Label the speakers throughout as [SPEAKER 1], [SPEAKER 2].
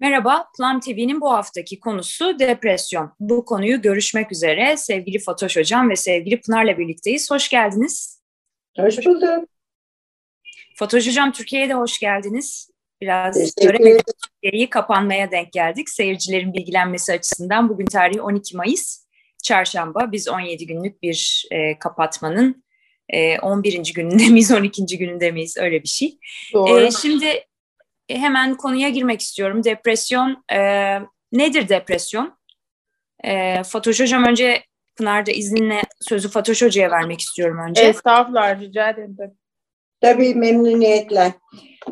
[SPEAKER 1] Merhaba, Plum TV'nin bu haftaki konusu depresyon. Bu konuyu görüşmek üzere sevgili Fatoş Hocam ve sevgili Pınar'la birlikteyiz. Hoş geldiniz.
[SPEAKER 2] Hoş bulduk.
[SPEAKER 1] Fatoş Hocam Türkiye'ye de hoş geldiniz. Biraz göremedik Türkiye'yi kapanmaya denk geldik. Seyircilerin bilgilenmesi açısından bugün tarihi 12 Mayıs, çarşamba. Biz 17 günlük bir e, kapatmanın e, 11. gününde miyiz, 12. gününde miyiz öyle bir şey. Doğru. E, şimdi hemen konuya girmek istiyorum. Depresyon e, nedir depresyon? E, Fatoş Hocam önce Pınar'da izninle sözü Fatoş Hoca'ya vermek istiyorum önce.
[SPEAKER 3] Estağfurullah rica ederim.
[SPEAKER 2] Tabii memnuniyetle.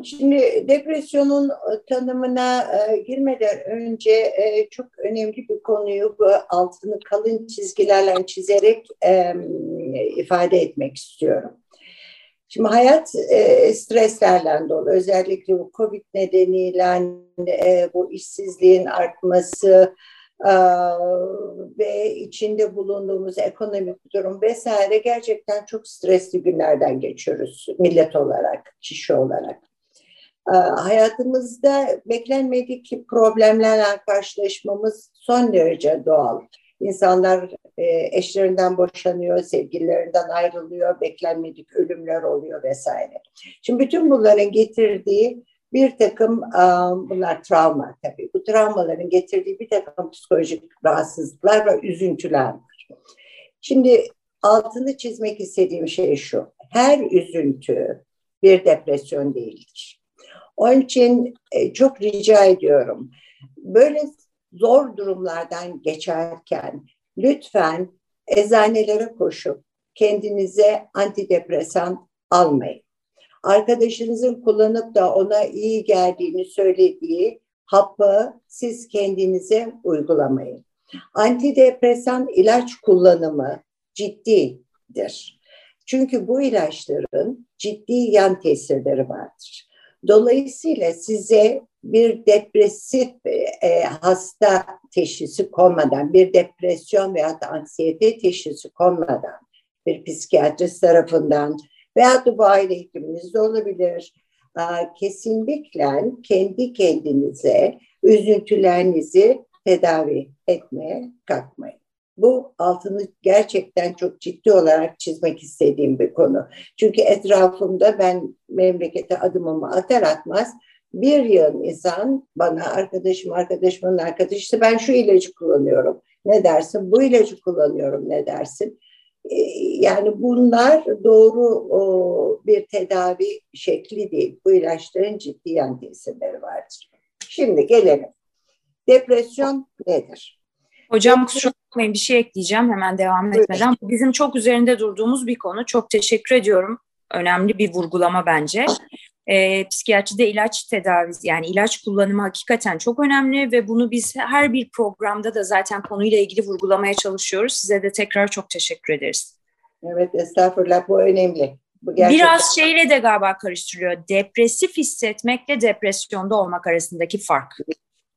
[SPEAKER 2] Şimdi depresyonun tanımına e, girmeden önce e, çok önemli bir konuyu bu altını kalın çizgilerle çizerek e, ifade etmek istiyorum. Şimdi hayat e, streslerle dolu. Özellikle bu Covid nedeniyle e, bu işsizliğin artması e, ve içinde bulunduğumuz ekonomik durum vesaire gerçekten çok stresli günlerden geçiyoruz millet olarak, kişi olarak. E, hayatımızda beklenmedik problemlerle karşılaşmamız son derece doğal. İnsanlar e, eşlerinden boşanıyor, sevgililerinden ayrılıyor, beklenmedik ölümler oluyor vesaire. Şimdi bütün bunların getirdiği bir takım bunlar travma tabii. Bu travmaların getirdiği bir takım psikolojik rahatsızlıklar ve üzüntüler var. Şimdi altını çizmek istediğim şey şu. Her üzüntü bir depresyon değildir. Onun için e, çok rica ediyorum. Böyle zor durumlardan geçerken lütfen eczanelere koşup kendinize antidepresan almayın. Arkadaşınızın kullanıp da ona iyi geldiğini söylediği hapı siz kendinize uygulamayın. Antidepresan ilaç kullanımı ciddidir. Çünkü bu ilaçların ciddi yan tesirleri vardır. Dolayısıyla size bir depresif e, hasta teşhisi konmadan, bir depresyon veya anksiyete teşhisi konmadan bir psikiyatrist tarafından veya da bu aile hekiminizde olabilir. Kesinlikle kendi kendinize üzüntülerinizi tedavi etmeye kalkmayın. Bu altını gerçekten çok ciddi olarak çizmek istediğim bir konu. Çünkü etrafımda ben memlekete adımımı atar atmaz bir yıl insan bana arkadaşım arkadaşımın arkadaşı işte ben şu ilacı kullanıyorum ne dersin bu ilacı kullanıyorum ne dersin ee, yani bunlar doğru bir tedavi şekli değil bu ilaçların ciddi yan tesirleri vardır. Şimdi gelelim depresyon nedir?
[SPEAKER 1] Hocam kusura bakmayın bir şey ekleyeceğim hemen devam etmeden. Bizim çok üzerinde durduğumuz bir konu. Çok teşekkür ediyorum. Önemli bir vurgulama bence. E, psikiyatride ilaç tedavisi yani ilaç kullanımı hakikaten çok önemli ve bunu biz her bir programda da zaten konuyla ilgili vurgulamaya çalışıyoruz. Size de tekrar çok teşekkür ederiz.
[SPEAKER 2] Evet estağfurullah bu önemli.
[SPEAKER 1] Bu Biraz şeyle de galiba karıştırıyor. Depresif hissetmekle depresyonda olmak arasındaki fark.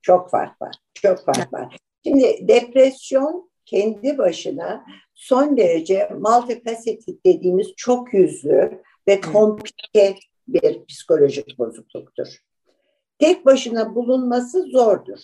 [SPEAKER 2] Çok fark var. Çok fark var. Şimdi depresyon kendi başına son derece multifaceted dediğimiz çok yüzlü ve komplike bir psikolojik bozukluktur. Tek başına bulunması zordur.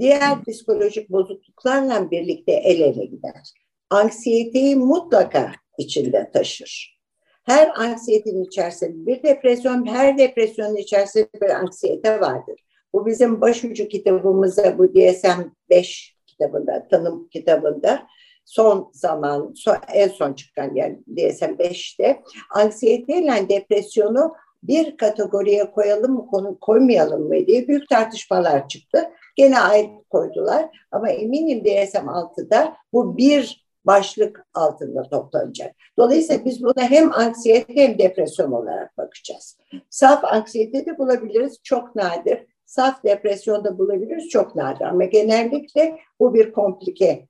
[SPEAKER 2] Diğer psikolojik bozukluklarla birlikte el ele gider. Anksiyeteyi mutlaka içinde taşır. Her anksiyetenin içerisinde bir depresyon, her depresyonun içerisinde bir anksiyete vardır. Bu bizim başucu kitabımızda, bu DSM-5 kitabında, tanım kitabında son zaman, son, en son çıkan yani DSM-5'te anksiyeteyle depresyonu bir kategoriye koyalım mı konu koymayalım mı diye büyük tartışmalar çıktı. Gene ayrı koydular ama eminim DSM-6'da bu bir başlık altında toplanacak. Dolayısıyla biz buna hem anksiyete hem depresyon olarak bakacağız. Saf anksiyete de bulabiliriz, çok nadir. Saf depresyonda bulabiliriz, çok nadir. Ama genellikle bu bir komplike,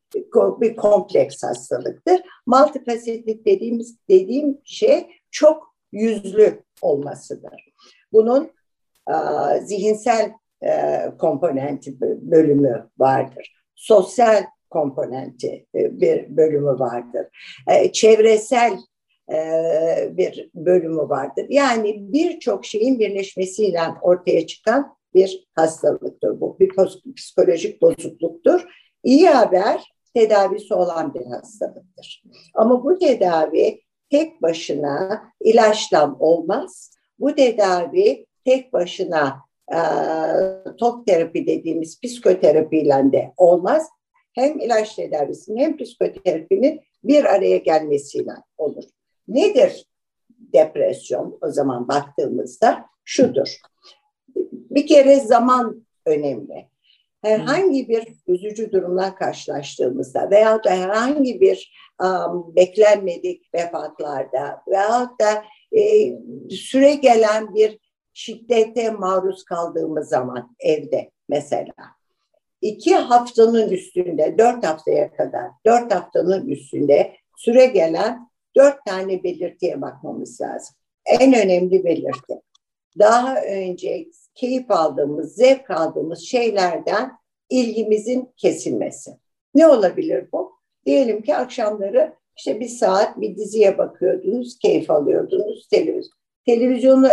[SPEAKER 2] bir kompleks hastalıktır. Multifasetlik dediğimiz dediğim şey çok yüzlü olmasıdır. Bunun e, zihinsel e, komponenti bölümü vardır. Sosyal komponenti e, bir bölümü vardır. E, çevresel e, bir bölümü vardır. Yani birçok şeyin birleşmesiyle ortaya çıkan bir hastalıktır bu. Bir psikolojik bozukluktur. İyi haber tedavisi olan bir hastalıktır. Ama bu tedavi tek başına ilaçla olmaz. Bu tedavi tek başına e, top terapi dediğimiz psikoterapiyle de olmaz. Hem ilaç tedavisinin hem psikoterapinin bir araya gelmesiyle olur. Nedir depresyon o zaman baktığımızda? Şudur. Bir kere zaman önemli. Herhangi bir üzücü durumla karşılaştığımızda veya da herhangi bir um, beklenmedik vefatlarda veya da e, süre gelen bir şiddete maruz kaldığımız zaman evde mesela iki haftanın üstünde dört haftaya kadar dört haftanın üstünde süre gelen dört tane belirtiye bakmamız lazım. En önemli belirti. Daha önce keyif aldığımız, zevk aldığımız şeylerden ilgimizin kesilmesi. Ne olabilir bu? Diyelim ki akşamları işte bir saat bir diziye bakıyordunuz, keyif alıyordunuz, televizyon. Televizyonu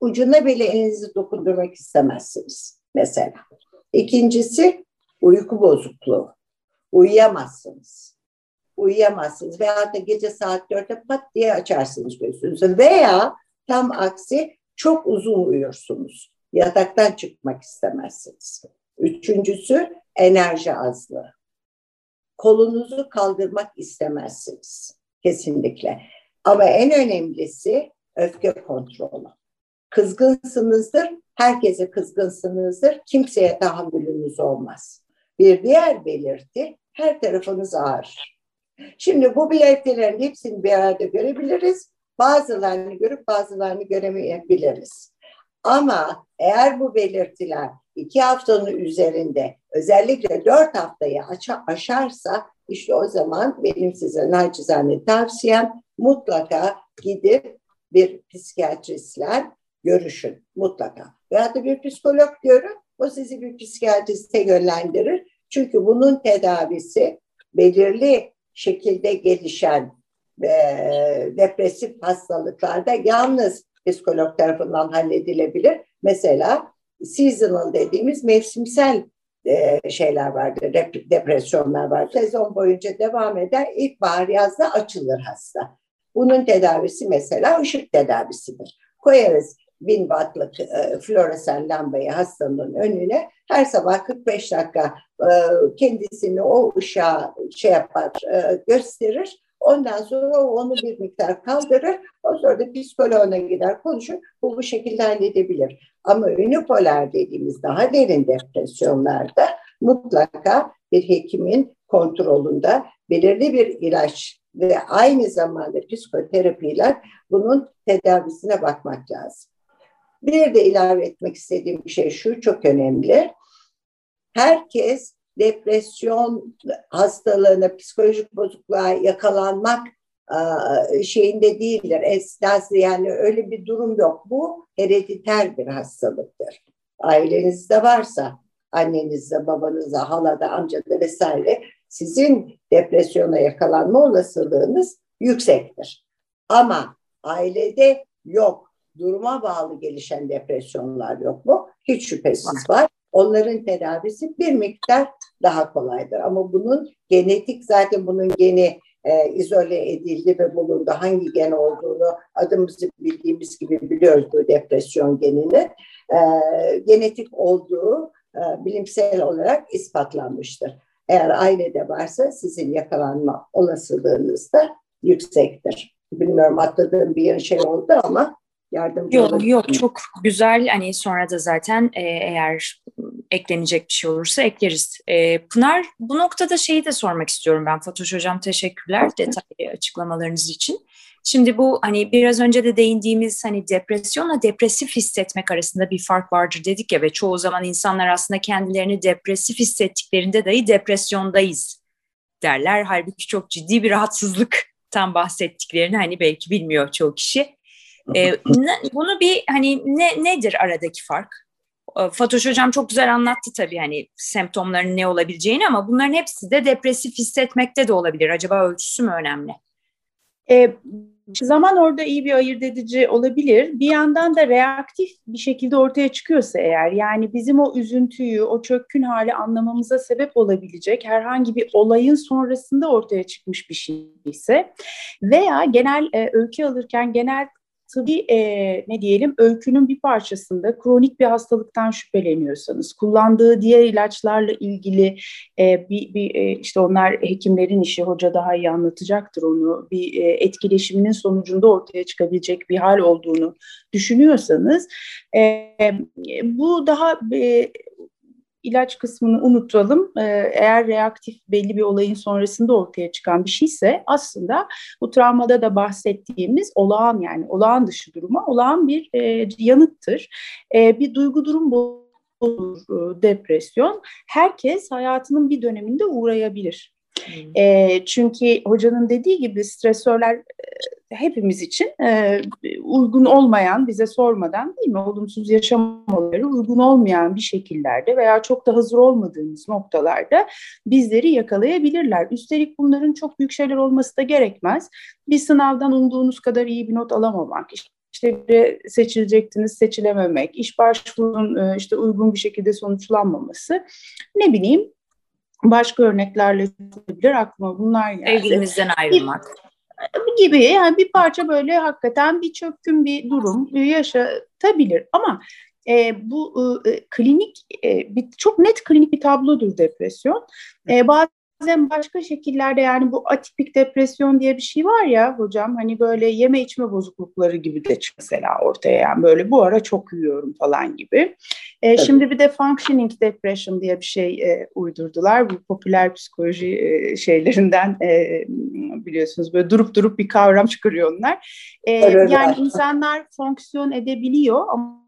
[SPEAKER 2] ucuna bile elinizi dokundurmak istemezsiniz mesela. İkincisi uyku bozukluğu. Uyuyamazsınız. Uyuyamazsınız veya da gece saat dörtte pat diye açarsınız gözünüzü veya tam aksi çok uzun uyursunuz. Yataktan çıkmak istemezsiniz. Üçüncüsü enerji azlığı. Kolunuzu kaldırmak istemezsiniz. Kesinlikle. Ama en önemlisi öfke kontrolü. Kızgınsınızdır, herkese kızgınsınızdır, kimseye tahammülünüz olmaz. Bir diğer belirti, her tarafınız ağır. Şimdi bu belirtilerin hepsini bir arada görebiliriz. Bazılarını görüp bazılarını göremeyebiliriz. Ama eğer bu belirtiler iki haftanın üzerinde özellikle dört haftayı aşarsa işte o zaman benim size naçizane tavsiyem mutlaka gidip bir psikiyatristle görüşün mutlaka. Veya da bir psikolog görün, o sizi bir psikiyatriste yönlendirir. Çünkü bunun tedavisi belirli şekilde gelişen e, depresif hastalıklarda yalnız psikolog tarafından halledilebilir. Mesela seasonal dediğimiz mevsimsel e, şeyler vardır, depresyonlar var. Sezon boyunca devam eder, ilkbahar yazda açılır hasta. Bunun tedavisi mesela ışık tedavisidir. Koyarız bin wattlık e, floresan lambayı hastanın önüne her sabah 45 dakika e, kendisini o ışığa şey yapar, e, gösterir. Ondan sonra o onu bir miktar kaldırır. O sonra da psikoloğuna gider konuşur. Bu bu şekilde halledebilir. Ama unipolar dediğimiz daha derin depresyonlarda mutlaka bir hekimin kontrolünde belirli bir ilaç ve aynı zamanda psikoterapiyle bunun tedavisine bakmak lazım. Bir de ilave etmek istediğim bir şey şu çok önemli. Herkes depresyon hastalığına, psikolojik bozukluğa yakalanmak şeyinde değildir. Esnası yani öyle bir durum yok. Bu herediter bir hastalıktır. Ailenizde varsa annenizde, babanızda, halada, amcada vesaire sizin depresyona yakalanma olasılığınız yüksektir. Ama ailede yok, duruma bağlı gelişen depresyonlar yok mu? Hiç şüphesiz var. Onların tedavisi bir miktar daha kolaydır. Ama bunun genetik zaten bunun geni e, izole edildi ve bulundu. Hangi gen olduğunu adımızı bildiğimiz gibi biliyoruz bu depresyon genini. E, genetik olduğu e, bilimsel olarak ispatlanmıştır. Eğer ailede varsa sizin yakalanma olasılığınız da yüksektir. Bilmiyorum atladığım bir şey oldu ama yardımcı
[SPEAKER 1] Yok olabilir. yok çok güzel hani sonra da zaten e, eğer eklenecek bir şey olursa ekleriz. E, Pınar bu noktada şeyi de sormak istiyorum ben Fatoş Hocam teşekkürler detaylı açıklamalarınız için. Şimdi bu hani biraz önce de değindiğimiz hani depresyonla depresif hissetmek arasında bir fark vardır dedik ya ve çoğu zaman insanlar aslında kendilerini depresif hissettiklerinde dahi depresyondayız derler. Halbuki çok ciddi bir rahatsızlıktan bahsettiklerini hani belki bilmiyor çoğu kişi. Ne, bunu bir hani ne nedir aradaki fark? Ee, Fatoş Hocam çok güzel anlattı tabii hani semptomların ne olabileceğini ama bunların hepsi de depresif hissetmekte de olabilir. Acaba ölçüsü mü önemli?
[SPEAKER 2] E,
[SPEAKER 3] Zaman orada iyi bir ayırt edici olabilir. Bir yandan da reaktif bir şekilde ortaya çıkıyorsa eğer yani bizim o üzüntüyü, o çökkün hali anlamamıza sebep olabilecek herhangi bir olayın sonrasında ortaya çıkmış bir şey ise veya genel e, öykü alırken genel tıbbi e, ne diyelim öykünün bir parçasında kronik bir hastalıktan şüpheleniyorsanız, kullandığı diğer ilaçlarla ilgili e, bir, bir e, işte onlar hekimlerin işi, hoca daha iyi anlatacaktır onu, bir e, etkileşiminin sonucunda ortaya çıkabilecek bir hal olduğunu düşünüyorsanız, e, bu daha e, ilaç kısmını unutalım. Ee, eğer reaktif belli bir olayın sonrasında ortaya çıkan bir şeyse aslında bu travmada da bahsettiğimiz olağan yani olağan dışı duruma olağan bir e, yanıttır. E, bir duygu durum bu e, depresyon. Herkes hayatının bir döneminde uğrayabilir. E, çünkü hocanın dediği gibi stresörler hepimiz için e, uygun olmayan, bize sormadan değil mi olumsuz yaşamaları uygun olmayan bir şekillerde veya çok da hazır olmadığımız noktalarda bizleri yakalayabilirler. Üstelik bunların çok büyük şeyler olması da gerekmez. Bir sınavdan umduğunuz kadar iyi bir not alamamak, işte bir seçilecektiniz, seçilememek, iş başvurunun işte uygun bir şekilde sonuçlanmaması, ne bileyim başka örneklerle olabilir aklıma bunlar geldi.
[SPEAKER 1] Sevgilimizden ayrılmak.
[SPEAKER 3] Bir, gibi yani bir parça böyle hakikaten bir çökkün bir durum yaşatabilir ama e, bu e, klinik e, bir, çok net klinik bir tablodur depresyon. E, bazı bazen başka şekillerde yani bu atipik depresyon diye bir şey var ya hocam hani böyle yeme içme bozuklukları gibi de mesela ortaya yani böyle bu ara çok yiyorum falan gibi. E, şimdi bir de functioning depression diye bir şey e, uydurdular. Bu popüler psikoloji e, şeylerinden e, biliyorsunuz böyle durup durup bir kavram çıkarıyor onlar. E, yani insanlar fonksiyon edebiliyor ama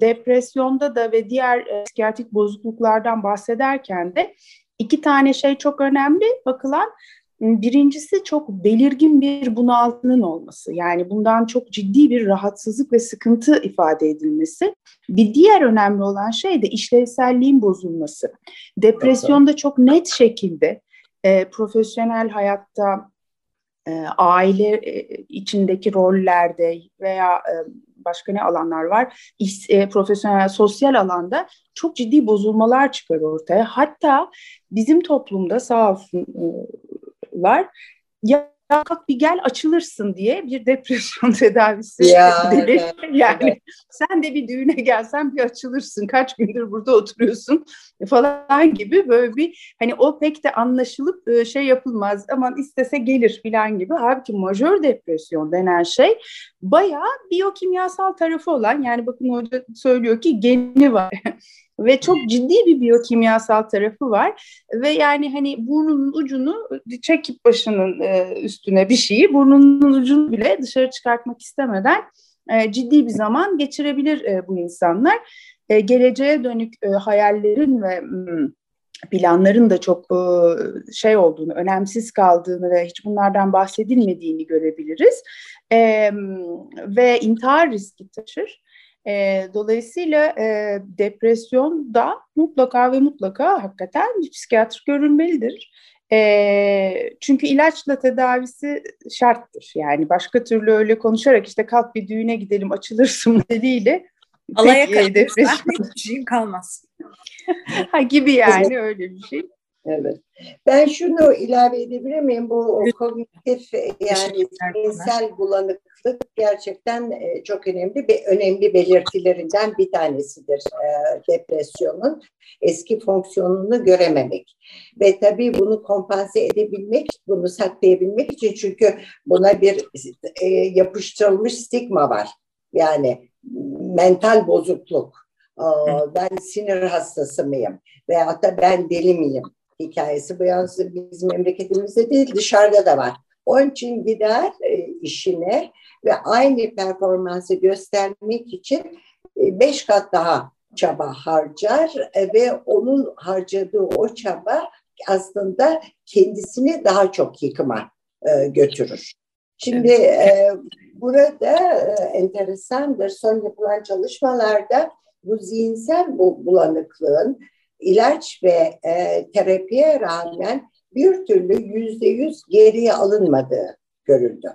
[SPEAKER 3] depresyonda da ve diğer e, psikiyatrik bozukluklardan bahsederken de iki tane şey çok önemli bakılan. Birincisi çok belirgin bir bunaltının olması. Yani bundan çok ciddi bir rahatsızlık ve sıkıntı ifade edilmesi. Bir diğer önemli olan şey de işlevselliğin bozulması. Depresyonda çok net şekilde e, profesyonel hayatta, e, aile e, içindeki rollerde veya e, başka ne alanlar var? İş, e, profesyonel, sosyal alanda çok ciddi bozulmalar çıkar ortaya. Hatta bizim toplumda sağ olsunlar ya kalk bir gel açılırsın diye bir depresyon tedavisi ya, evet, yani evet. sen de bir düğüne gelsen bir açılırsın. Kaç gündür burada oturuyorsun falan gibi böyle bir hani o pek de anlaşılıp e, şey yapılmaz aman istese gelir falan gibi. Halbuki majör depresyon denen şey bayağı biyokimyasal tarafı olan yani bakın orada söylüyor ki geni var ve çok ciddi bir biyokimyasal tarafı var ve yani hani burnunun ucunu çekip başının e, üstüne bir şeyi burnunun ucunu bile dışarı çıkartmak istemeden e, ciddi bir zaman geçirebilir e, bu insanlar. Geleceğe dönük hayallerin ve hmm, planların da çok şey olduğunu, önemsiz kaldığını ve hiç bunlardan bahsedilmediğini görebiliriz. Ve intihar riski taşır. E, dolayısıyla e, depresyonda mutlaka ve mutlaka hakikaten bir psikiyatr görülmelidir. E, çünkü ilaçla tedavisi şarttır. Yani başka türlü öyle konuşarak işte kalk bir düğüne gidelim açılırsın dediğiyle
[SPEAKER 1] Alaya depresyon hiçbir şeyin kalmaz.
[SPEAKER 3] ha, gibi yani öyle bir şey.
[SPEAKER 2] Evet. Ben şunu ilave edebilir miyim? Bu kognitif yani zihinsel bulanıklık gerçekten e, çok önemli bir önemli belirtilerinden bir tanesidir e, depresyonun. Eski fonksiyonunu görememek. Ve tabii bunu kompanse edebilmek, bunu saklayabilmek için çünkü buna bir e, yapıştırılmış stigma var. Yani mental bozukluk. Ben sinir hastası mıyım? Veyahut da ben deli miyim? Hikayesi. Bu yalnız bizim memleketimizde değil dışarıda da var. Onun için gider e, işine ve aynı performansı göstermek için e, beş kat daha çaba harcar e, ve onun harcadığı o çaba aslında kendisini daha çok yıkıma götürür. Şimdi e, burada e, enteresandır son yapılan çalışmalarda bu zihinsel bu bulanıklığın ilaç ve e, terapiye rağmen bir türlü yüzde yüz geriye alınmadığı görüldü.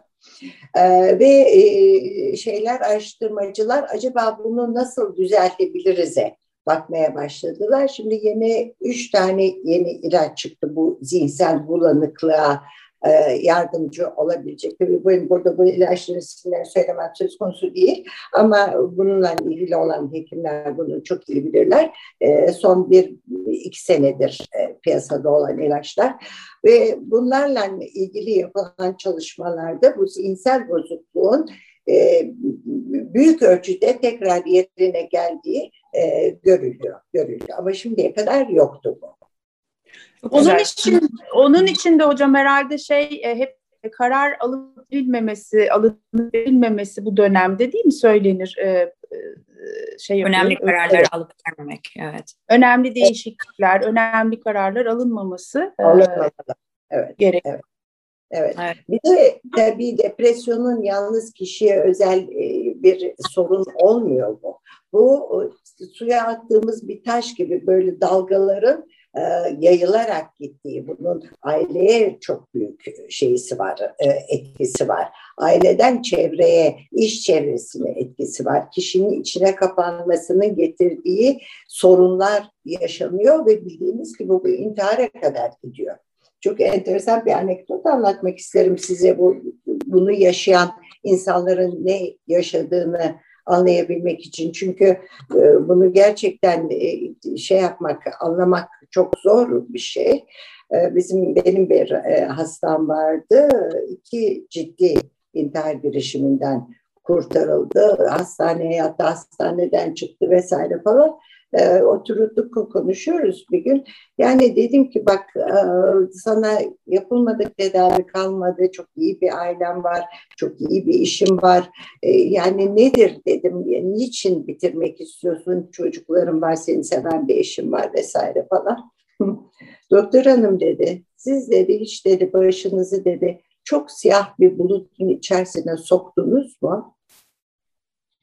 [SPEAKER 2] Ee, ve e, şeyler araştırmacılar acaba bunu nasıl düzeltebiliriz'e bakmaya başladılar. Şimdi yeni üç tane yeni ilaç çıktı bu zihinsel bulanıklığa e, yardımcı olabilecek. Tabii benim burada bu ilaçların isimlerini söylemem söz konusu değil ama bununla ilgili olan hekimler bunu çok iyi bilirler. E, son bir iki senedir e, piyasada olan ilaçlar ve bunlarla ilgili yapılan çalışmalarda bu zihinsel bozukluğun büyük ölçüde tekrar yerine geldiği görülüyor, görülüyor. Ama şimdiye kadar yoktu bu.
[SPEAKER 3] Onun için onun için de hocam herhalde şey e, hep karar alınmaması, alınmaması bu dönemde değil mi söylenir? E, e,
[SPEAKER 1] şey önemli kararlar evet. alıp vermemek, evet.
[SPEAKER 3] Önemli değişiklikler, evet. önemli kararlar alınmaması
[SPEAKER 2] Alınmalı. Evet. Gerek. Evet. Evet. evet. Bir de tabii depresyonun yalnız kişiye özel bir sorun olmuyor bu. Bu suya attığımız bir taş gibi böyle dalgaların e, yayılarak gittiği, bunun aileye çok büyük şeysi var, e, etkisi var. Aileden çevreye, iş çevresine etkisi var. Kişinin içine kapanmasının getirdiği sorunlar yaşanıyor ve bildiğiniz gibi bu intihara kadar gidiyor. Çok enteresan bir anekdot anlatmak isterim size bu bunu yaşayan insanların ne yaşadığını anlayabilmek için. Çünkü e, bunu gerçekten şey yapmak, anlamak çok zor bir şey. E, bizim benim bir hastam vardı. iki ciddi intihar girişiminden kurtarıldı. Hastaneye yattı, hastaneden çıktı vesaire falan e, oturduk konuşuyoruz bir gün. Yani dedim ki bak e, sana yapılmadık tedavi kalmadı. Çok iyi bir ailem var. Çok iyi bir işim var. E, yani nedir dedim. Niçin bitirmek istiyorsun? Çocuklarım var, seni seven bir eşim var vesaire falan. Doktor hanım dedi. Siz dedi hiç dedi başınızı dedi çok siyah bir bulutun içerisine soktunuz mu?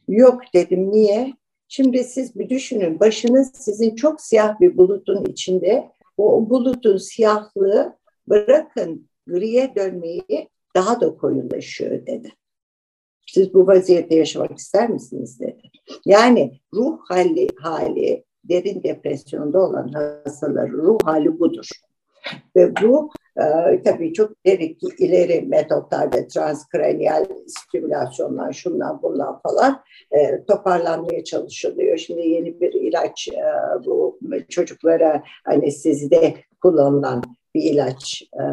[SPEAKER 2] Yok dedim niye? Şimdi siz bir düşünün başınız sizin çok siyah bir bulutun içinde o bulutun siyahlığı bırakın griye dönmeyi daha da koyulaşıyor dedi. Siz bu vaziyette yaşamak ister misiniz dedi. Yani ruh hali, hali derin depresyonda olan hastaların ruh hali budur. Ve bu e, tabii çok ileri, ileri metotlarda transkraniyal stimülasyonlar, şundan bundan falan e, toparlanmaya çalışılıyor. Şimdi yeni bir ilaç e, bu çocuklara anestezide kullanılan bir ilaç e,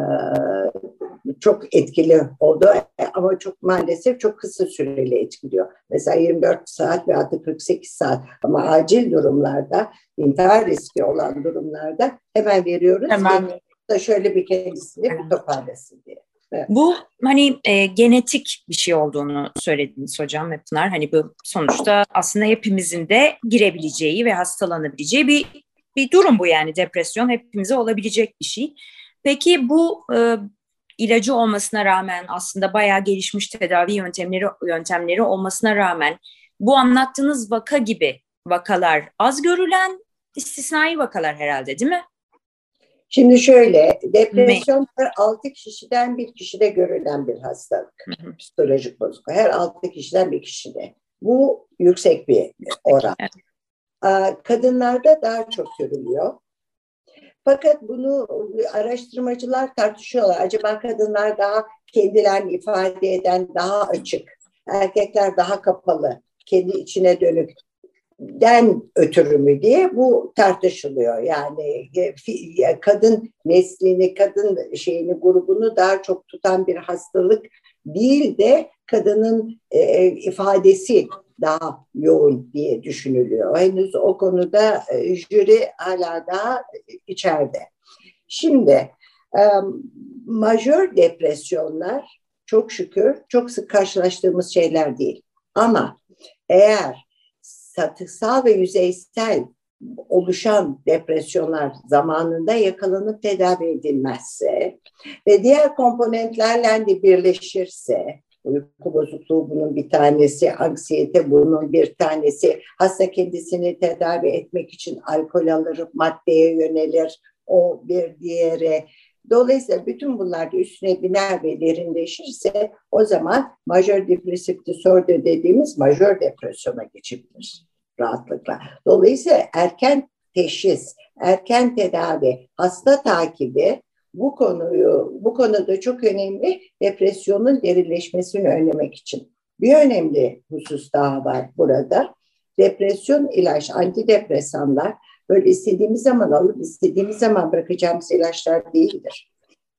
[SPEAKER 2] çok etkili oldu ama çok maalesef çok kısa süreli etkiliyor. Mesela 24 saat veya 48 saat ama acil durumlarda intihar riski olan durumlarda hemen veriyoruz. Hemen. Ki, da şöyle bir kendisini bir toparlasın diye. Evet.
[SPEAKER 1] Bu hani e, genetik bir şey olduğunu söylediniz hocam ve Pınar. Hani bu sonuçta aslında hepimizin de girebileceği ve hastalanabileceği bir bir durum bu yani depresyon hepimize olabilecek bir şey. Peki bu e, ilacı olmasına rağmen aslında bayağı gelişmiş tedavi yöntemleri yöntemleri olmasına rağmen bu anlattığınız vaka gibi vakalar az görülen istisnai vakalar herhalde değil mi?
[SPEAKER 2] Şimdi şöyle, depresyon her altı kişiden bir kişide görülen bir hastalık. Psikolojik bozuk. Her altı kişiden bir kişide. Bu yüksek bir oran. Kadınlarda daha çok görülüyor. Fakat bunu araştırmacılar tartışıyorlar. Acaba kadınlar daha kendilerini ifade eden, daha açık, erkekler daha kapalı, kendi içine dönük den ötürü mü diye bu tartışılıyor. Yani e, kadın neslini, kadın şeyini, grubunu daha çok tutan bir hastalık değil de kadının e, ifadesi daha yoğun diye düşünülüyor. Henüz o konuda e, jüri hala daha içeride. Şimdi e, majör depresyonlar çok şükür çok sık karşılaştığımız şeyler değil. Ama eğer satısal ve yüzeysel oluşan depresyonlar zamanında yakalanıp tedavi edilmezse ve diğer komponentlerle de birleşirse uyku bozukluğu bunun bir tanesi, anksiyete bunun bir tanesi. Hasta kendisini tedavi etmek için alkol alır, maddeye yönelir, o bir diğeri Dolayısıyla bütün bunlar da üstüne biner ve derinleşirse o zaman majör depresif disorder dediğimiz majör depresyona geçebilir rahatlıkla. Dolayısıyla erken teşhis, erken tedavi, hasta takibi bu konuyu bu konuda çok önemli depresyonun derinleşmesini önlemek için. Bir önemli husus daha var burada. Depresyon ilaç, antidepresanlar böyle istediğimiz zaman alıp istediğimiz zaman bırakacağımız ilaçlar değildir.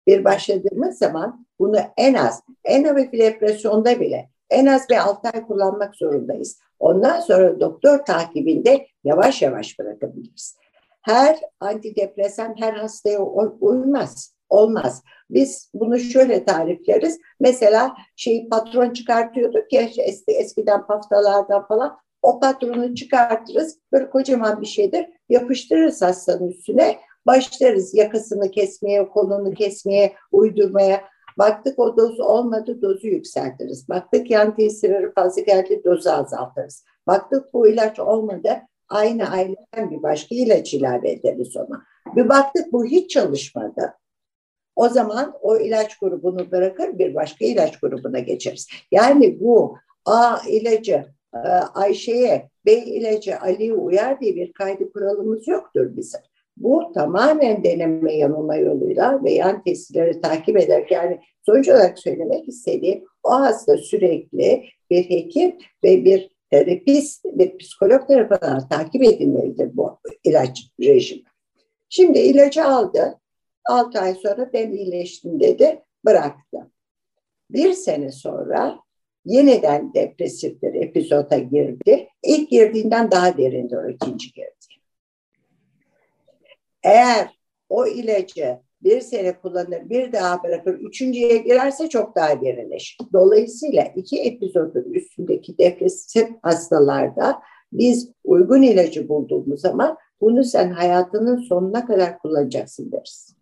[SPEAKER 2] Bir başladığımız zaman bunu en az, en hafif depresyonda bile en az bir 6 ay kullanmak zorundayız. Ondan sonra doktor takibinde yavaş yavaş bırakabiliriz. Her antidepresan her hastaya uymaz. Olmaz. Biz bunu şöyle tarifleriz. Mesela şey patron çıkartıyorduk ya eski, eskiden paftalardan falan. O patronu çıkartırız. Böyle kocaman bir şeydir. Yapıştırırız hastanın üstüne. Başlarız yakasını kesmeye, kolunu kesmeye, uydurmaya. Baktık o doz olmadı, dozu yükseltiriz. Baktık yan tesirleri fazla geldi, dozu azaltırız. Baktık bu ilaç olmadı, aynı aileden bir başka ilaç ilave ederiz ona. Bir baktık bu hiç çalışmadı. O zaman o ilaç grubunu bırakır bir başka ilaç grubuna geçeriz. Yani bu A ilacı e, Ayşe'ye, B ilacı Ali'ye uyar diye bir kaydı kuralımız yoktur bizim. Bu tamamen deneme yanılma yoluyla ve yan testleri takip ederken yani sonuç olarak söylemek istediğim o hasta sürekli bir hekim ve bir terapist ve psikolog tarafından takip edilmelidir bu ilaç rejimi. Şimdi ilacı aldı. 6 ay sonra ben iyileştim dedi. Bıraktı. Bir sene sonra yeniden depresif bir epizoda girdi. İlk girdiğinden daha derindi o ikinci girdi. Eğer o ilacı bir sene kullanır, bir daha bırakır, üçüncüye girerse çok daha derinleşir. Dolayısıyla iki epizodun üstündeki depresif hastalarda biz uygun ilacı bulduğumuz zaman bunu sen hayatının sonuna kadar kullanacaksın deriz.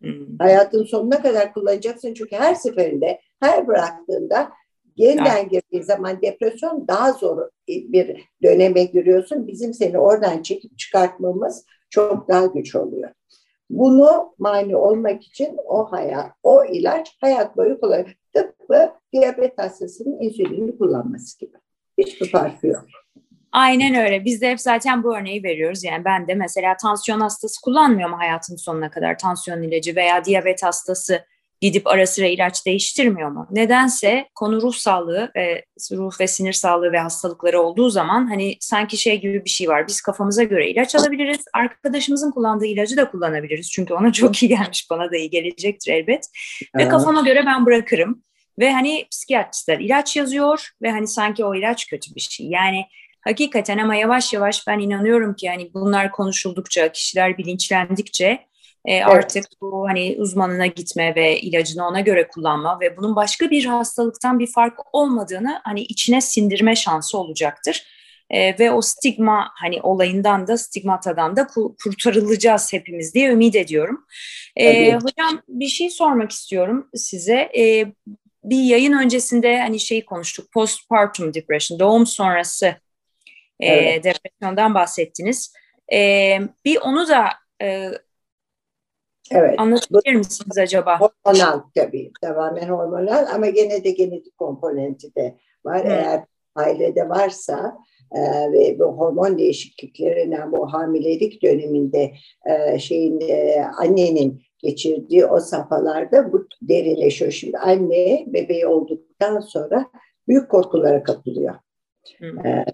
[SPEAKER 2] Hmm. Hayatın sonuna kadar kullanacaksın çünkü her seferinde, her bıraktığında yeniden girdiği zaman depresyon daha zor bir döneme giriyorsun. Bizim seni oradan çekip çıkartmamız çok daha güç oluyor. Bunu mani olmak için o hayat, o ilaç hayat boyu kullanılıyor. Tıpkı diyabet hastasının insülini kullanması gibi. Hiçbir farkı yok.
[SPEAKER 1] Aynen öyle. Biz de hep zaten bu örneği veriyoruz. Yani ben de mesela tansiyon hastası kullanmıyorum hayatın sonuna kadar tansiyon ilacı veya diyabet hastası gidip ara sıra ilaç değiştirmiyor mu? Nedense konu ruh sağlığı, e, ruh ve sinir sağlığı ve hastalıkları olduğu zaman hani sanki şey gibi bir şey var. Biz kafamıza göre ilaç alabiliriz. Arkadaşımızın kullandığı ilacı da kullanabiliriz. Çünkü ona çok iyi gelmiş, bana da iyi gelecektir elbet. Ve kafama göre ben bırakırım. Ve hani psikiyatristler ilaç yazıyor ve hani sanki o ilaç kötü bir şey. Yani hakikaten ama yavaş yavaş ben inanıyorum ki hani bunlar konuşuldukça, kişiler bilinçlendikçe e, evet. Artık bu hani uzmanına gitme ve ilacını ona göre kullanma ve bunun başka bir hastalıktan bir fark olmadığını hani içine sindirme şansı olacaktır. E, ve o stigma hani olayından da stigmatadan da kurtarılacağız hepimiz diye ümit ediyorum. E, hocam bir şey sormak istiyorum size. E, bir yayın öncesinde hani şeyi konuştuk postpartum depression doğum sonrası e, evet. depresyondan bahsettiniz. E, bir onu da e, Evet. Anlatabilir misiniz acaba?
[SPEAKER 2] Hormonal tabii. Tamamen hormonal ama gene de genetik komponenti de var. Hı. Eğer ailede varsa e, ve bu hormon değişikliklerinden bu hamilelik döneminde e, şeyin e, annenin geçirdiği o safhalarda bu derinleşiyor. Şimdi anne bebeği olduktan sonra büyük korkulara kapılıyor. Hı.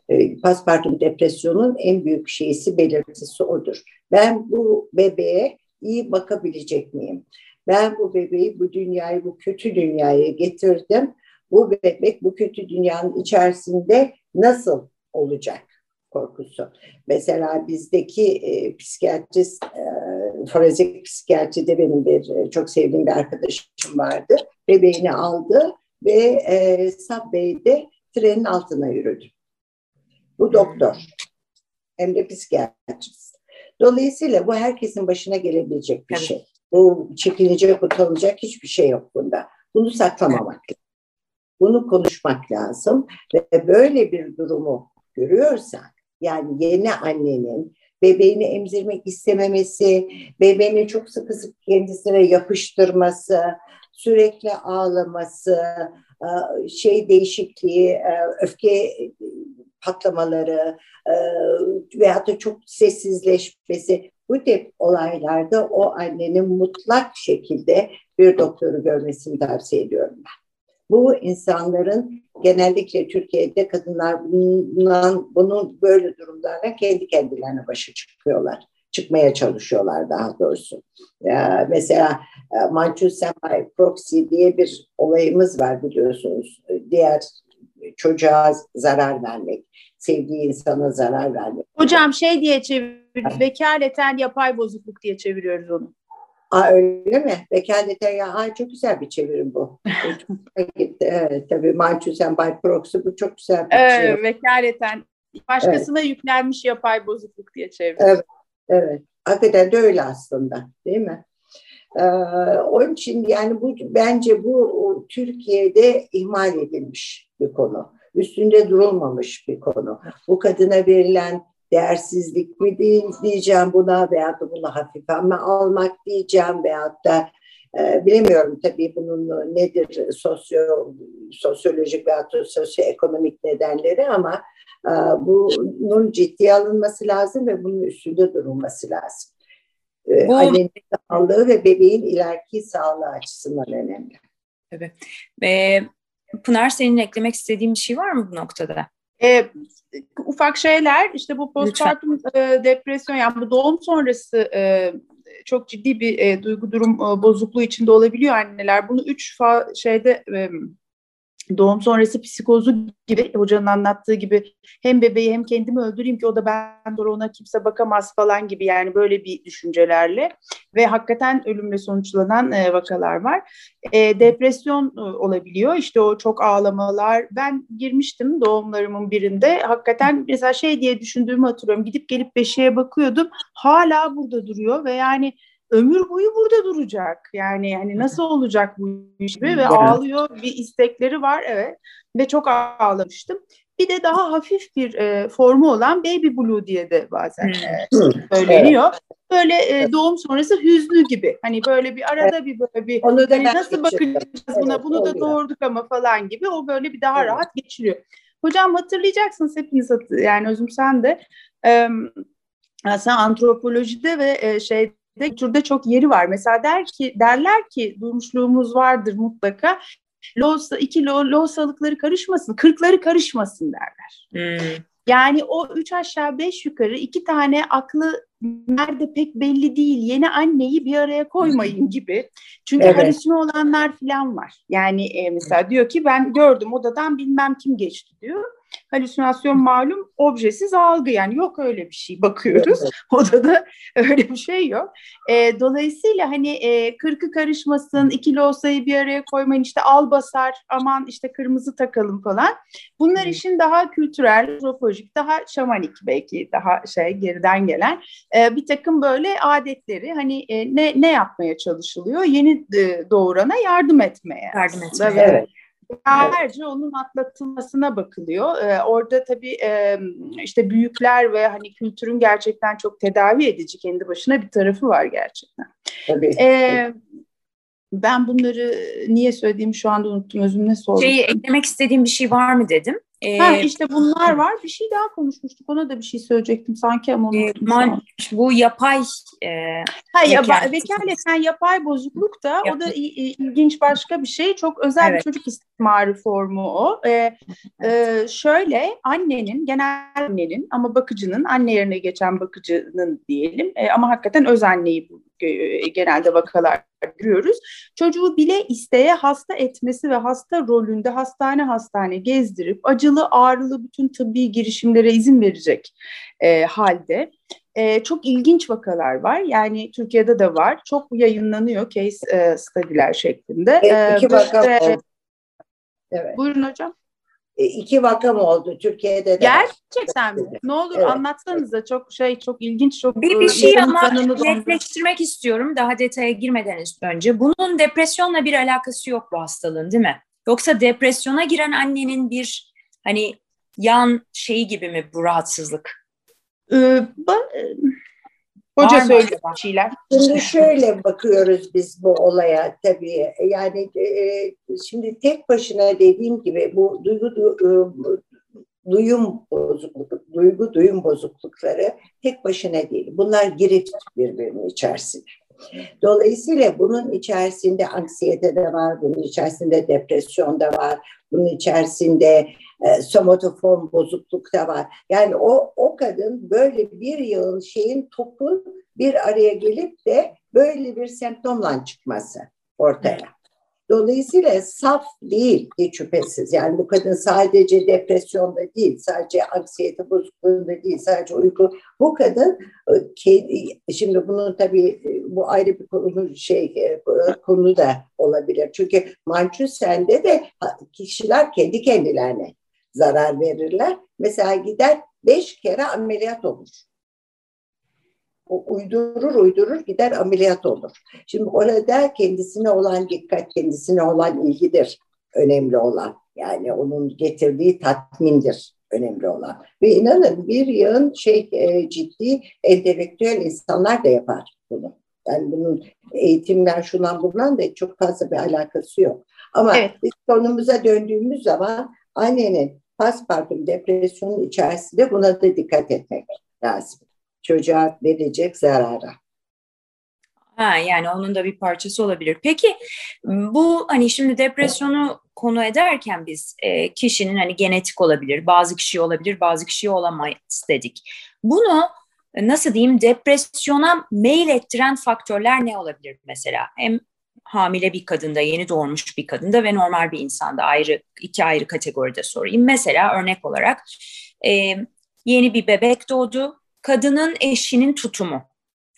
[SPEAKER 2] E, paspartum depresyonun en büyük şeysi belirtisi odur. Ben bu bebeğe iyi bakabilecek miyim? Ben bu bebeği bu dünyayı, bu kötü dünyaya getirdim. Bu bebek bu kötü dünyanın içerisinde nasıl olacak korkusu. Mesela bizdeki e, psikiyatrist, e, forenzik psikiyatride benim bir e, çok sevdiğim bir arkadaşım vardı. Bebeğini aldı ve e, Subway'de trenin altına yürüdü. Bu doktor. Hem de psikiyatrist. Dolayısıyla bu herkesin başına gelebilecek bir evet. şey. Bu çekilecek, utanılacak hiçbir şey yok bunda. Bunu saklamamak lazım. Bunu konuşmak lazım ve böyle bir durumu görüyorsak yani yeni annenin bebeğini emzirmek istememesi, bebeğini çok sıkı sıkı kendisine yapıştırması, sürekli ağlaması, e, şey değişikliği, e, öfke patlamaları veya da çok sessizleşmesi bu tip olaylarda o annenin mutlak şekilde bir doktoru görmesini tavsiye ediyorum ben. Bu insanların genellikle Türkiye'de kadınlar bundan, bunun böyle durumlarla kendi kendilerine başa çıkıyorlar. Çıkmaya çalışıyorlar daha doğrusu. Ya mesela e, Manchu Senpai Proxy diye bir olayımız var biliyorsunuz. Diğer çocuğa zarar vermek, sevdiği insana zarar vermek.
[SPEAKER 3] Hocam şey diye çevir, vekaleten yapay bozukluk diye çeviriyoruz onu.
[SPEAKER 2] Aa, öyle mi? Vekaleten ya aa, çok güzel bir çevirim bu. evet tabii Manchusen by proxy bu çok güzel bir
[SPEAKER 3] evet, şey. Vekaleten başkasına evet. yüklenmiş yapay bozukluk diye çeviriyoruz.
[SPEAKER 2] Evet, evet. Hakikaten de öyle aslında değil mi? Ee, onun için yani bu bence bu Türkiye'de ihmal edilmiş bir konu. Üstünde durulmamış bir konu. Bu kadına verilen değersizlik mi diyeceğim buna veya da bunu hafife mi almak diyeceğim veyahut da e, bilemiyorum tabii bunun nedir sosyo sosyolojik veya sosyoekonomik nedenleri ama e, bunun ciddiye alınması lazım ve bunun üstünde durulması lazım. E, Bu... Annenin sağlığı ve bebeğin ileriki sağlığı açısından önemli.
[SPEAKER 1] Tabii. Ve Pınar senin eklemek istediğin bir şey var mı bu noktada?
[SPEAKER 3] E, ufak şeyler işte bu postpartum e, depresyon yani bu doğum sonrası e, çok ciddi bir e, duygu durum e, bozukluğu içinde olabiliyor anneler. Bunu üç fa şeyde e, doğum sonrası psikozu gibi hocanın anlattığı gibi hem bebeği hem kendimi öldüreyim ki o da ben sonra ona kimse bakamaz falan gibi yani böyle bir düşüncelerle ve hakikaten ölümle sonuçlanan e, vakalar var. E, depresyon e, olabiliyor. İşte o çok ağlamalar. Ben girmiştim doğumlarımın birinde. Hakikaten mesela şey diye düşündüğümü hatırlıyorum. Gidip gelip beşiğe bakıyordum. Hala burada duruyor ve yani ömür boyu burada duracak. Yani yani nasıl olacak bu iş gibi ve ağlıyor bir istekleri var evet ve çok ağlamıştım. Bir de daha hafif bir e, formu olan baby blue diye de bazen e, söyleniyor. Böyle e, doğum sonrası hüznü gibi. Hani böyle bir arada evet. bir böyle bir Onu da hani nasıl bakacağız buna evet, bunu da doğurduk ama falan gibi o böyle bir daha evet. rahat geçiriyor. Hocam hatırlayacaksınız hepiniz yani özüm sen de e, sen antropolojide ve e, şey de kültürde çok yeri var. Mesela der ki derler ki duymuşluğumuz vardır mutlaka. Loğusa, iki lo, loğusalıkları karışmasın, kırkları karışmasın derler. Hmm. Yani o üç aşağı beş yukarı iki tane aklı nerede pek belli değil yeni anneyi bir araya koymayın gibi. Çünkü evet. halüsine olanlar falan var. Yani e, mesela diyor ki ben gördüm odadan bilmem kim geçti diyor. Halüsinasyon malum objesiz algı yani yok öyle bir şey bakıyoruz. Evet. Odada öyle bir şey yok. E, dolayısıyla hani e, kırkı karışmasın, ikili olsayı bir araya koymayın işte al basar aman işte kırmızı takalım falan. Bunlar işin daha kültürel, antropolojik, daha şamanik belki daha şey geriden gelen e, bir takım böyle adetleri hani e, ne ne yapmaya çalışılıyor? Yeni e, doğurana yardım etmeye.
[SPEAKER 1] Yardım etmeye. Evet.
[SPEAKER 3] Beraberce onun atlatılmasına bakılıyor. Ee, orada tabii e, işte büyükler ve hani kültürün gerçekten çok tedavi edici kendi başına bir tarafı var gerçekten. Tabii. Ee, ben bunları niye söylediğimi şu anda unuttum. Özüm ne sordum?
[SPEAKER 1] Şeyi eklemek istediğim bir şey var mı dedim.
[SPEAKER 3] Ee, ha, işte bunlar var. Bir şey daha konuşmuştuk. Ona da bir şey söyleyecektim sanki ama
[SPEAKER 1] e, man, bu yapay e,
[SPEAKER 3] ha, yapa, vekaleten yapay bozukluk da Yap. o da ilginç başka bir şey. Çok özel evet. bir çocuk istismarı formu o. Ee, e, şöyle annenin, genel annenin ama bakıcının, anne yerine geçen bakıcının diyelim e, ama hakikaten öz anneyi bu genelde vakalar görüyoruz. Çocuğu bile isteye hasta etmesi ve hasta rolünde hastane hastane gezdirip acılı ağrılı bütün tıbbi girişimlere izin verecek e, halde e, çok ilginç vakalar var. Yani Türkiye'de de var. Çok yayınlanıyor case e, study'ler şeklinde.
[SPEAKER 2] Evet, iki vaka e,
[SPEAKER 3] Evet. Buyurun hocam.
[SPEAKER 2] E, iki vaka mı oldu Türkiye'de de?
[SPEAKER 3] Gerçekten mi? Ne olur evet. anlatsanıza çok şey çok ilginç çok
[SPEAKER 1] bir, bir şey ama netleştirmek istiyorum daha detaya girmeden önce. Bunun depresyonla bir alakası yok bu hastalığın değil mi? Yoksa depresyona giren annenin bir hani yan şeyi gibi mi bu rahatsızlık?
[SPEAKER 3] Ee, ba- Hoca söylüyor şeyler.
[SPEAKER 2] Şimdi şöyle bakıyoruz biz bu olaya tabii. Yani e, şimdi tek başına dediğim gibi bu duygu du, e, duyum bozukluk, duygu duyum bozuklukları tek başına değil. Bunlar girift birbirinin içerisinde. Dolayısıyla bunun içerisinde anksiyete de var, bunun içerisinde depresyon da var, bunun içerisinde e, somatoform bozukluk da var. Yani o, o kadın böyle bir yıl şeyin topu bir araya gelip de böyle bir semptomla çıkması ortaya. Dolayısıyla saf değil hiç şüphesiz. Yani bu kadın sadece depresyonda değil, sadece anksiyete bozukluğunda değil, sadece uyku. Bu kadın e, şimdi bunun tabii e, bu ayrı bir konu şey konu da olabilir. Çünkü Manchurian'de de kişiler kendi kendilerine zarar verirler. Mesela gider beş kere ameliyat olur. O uydurur uydurur gider ameliyat olur. Şimdi orada kendisine olan dikkat, kendisine olan ilgidir önemli olan. Yani onun getirdiği tatmindir önemli olan. Ve inanın bir yığın şey e, ciddi entelektüel insanlar da yapar bunu. Yani bunun eğitimler şundan bundan da çok fazla bir alakası yok. Ama evet. biz konumuza döndüğümüz zaman annenin paspartum depresyonun içerisinde buna da dikkat etmek lazım çocuğa verecek zarara.
[SPEAKER 1] Ha, yani onun da bir parçası olabilir. Peki bu hani şimdi depresyonu konu ederken biz e, kişinin hani genetik olabilir, bazı kişi olabilir, bazı kişi olamayız dedik. Bunu nasıl diyeyim depresyona mail ettiren faktörler ne olabilir mesela? Hem hamile bir kadında, yeni doğmuş bir kadında ve normal bir insanda ayrı iki ayrı kategoride sorayım. Mesela örnek olarak e, yeni bir bebek doğdu kadının eşinin tutumu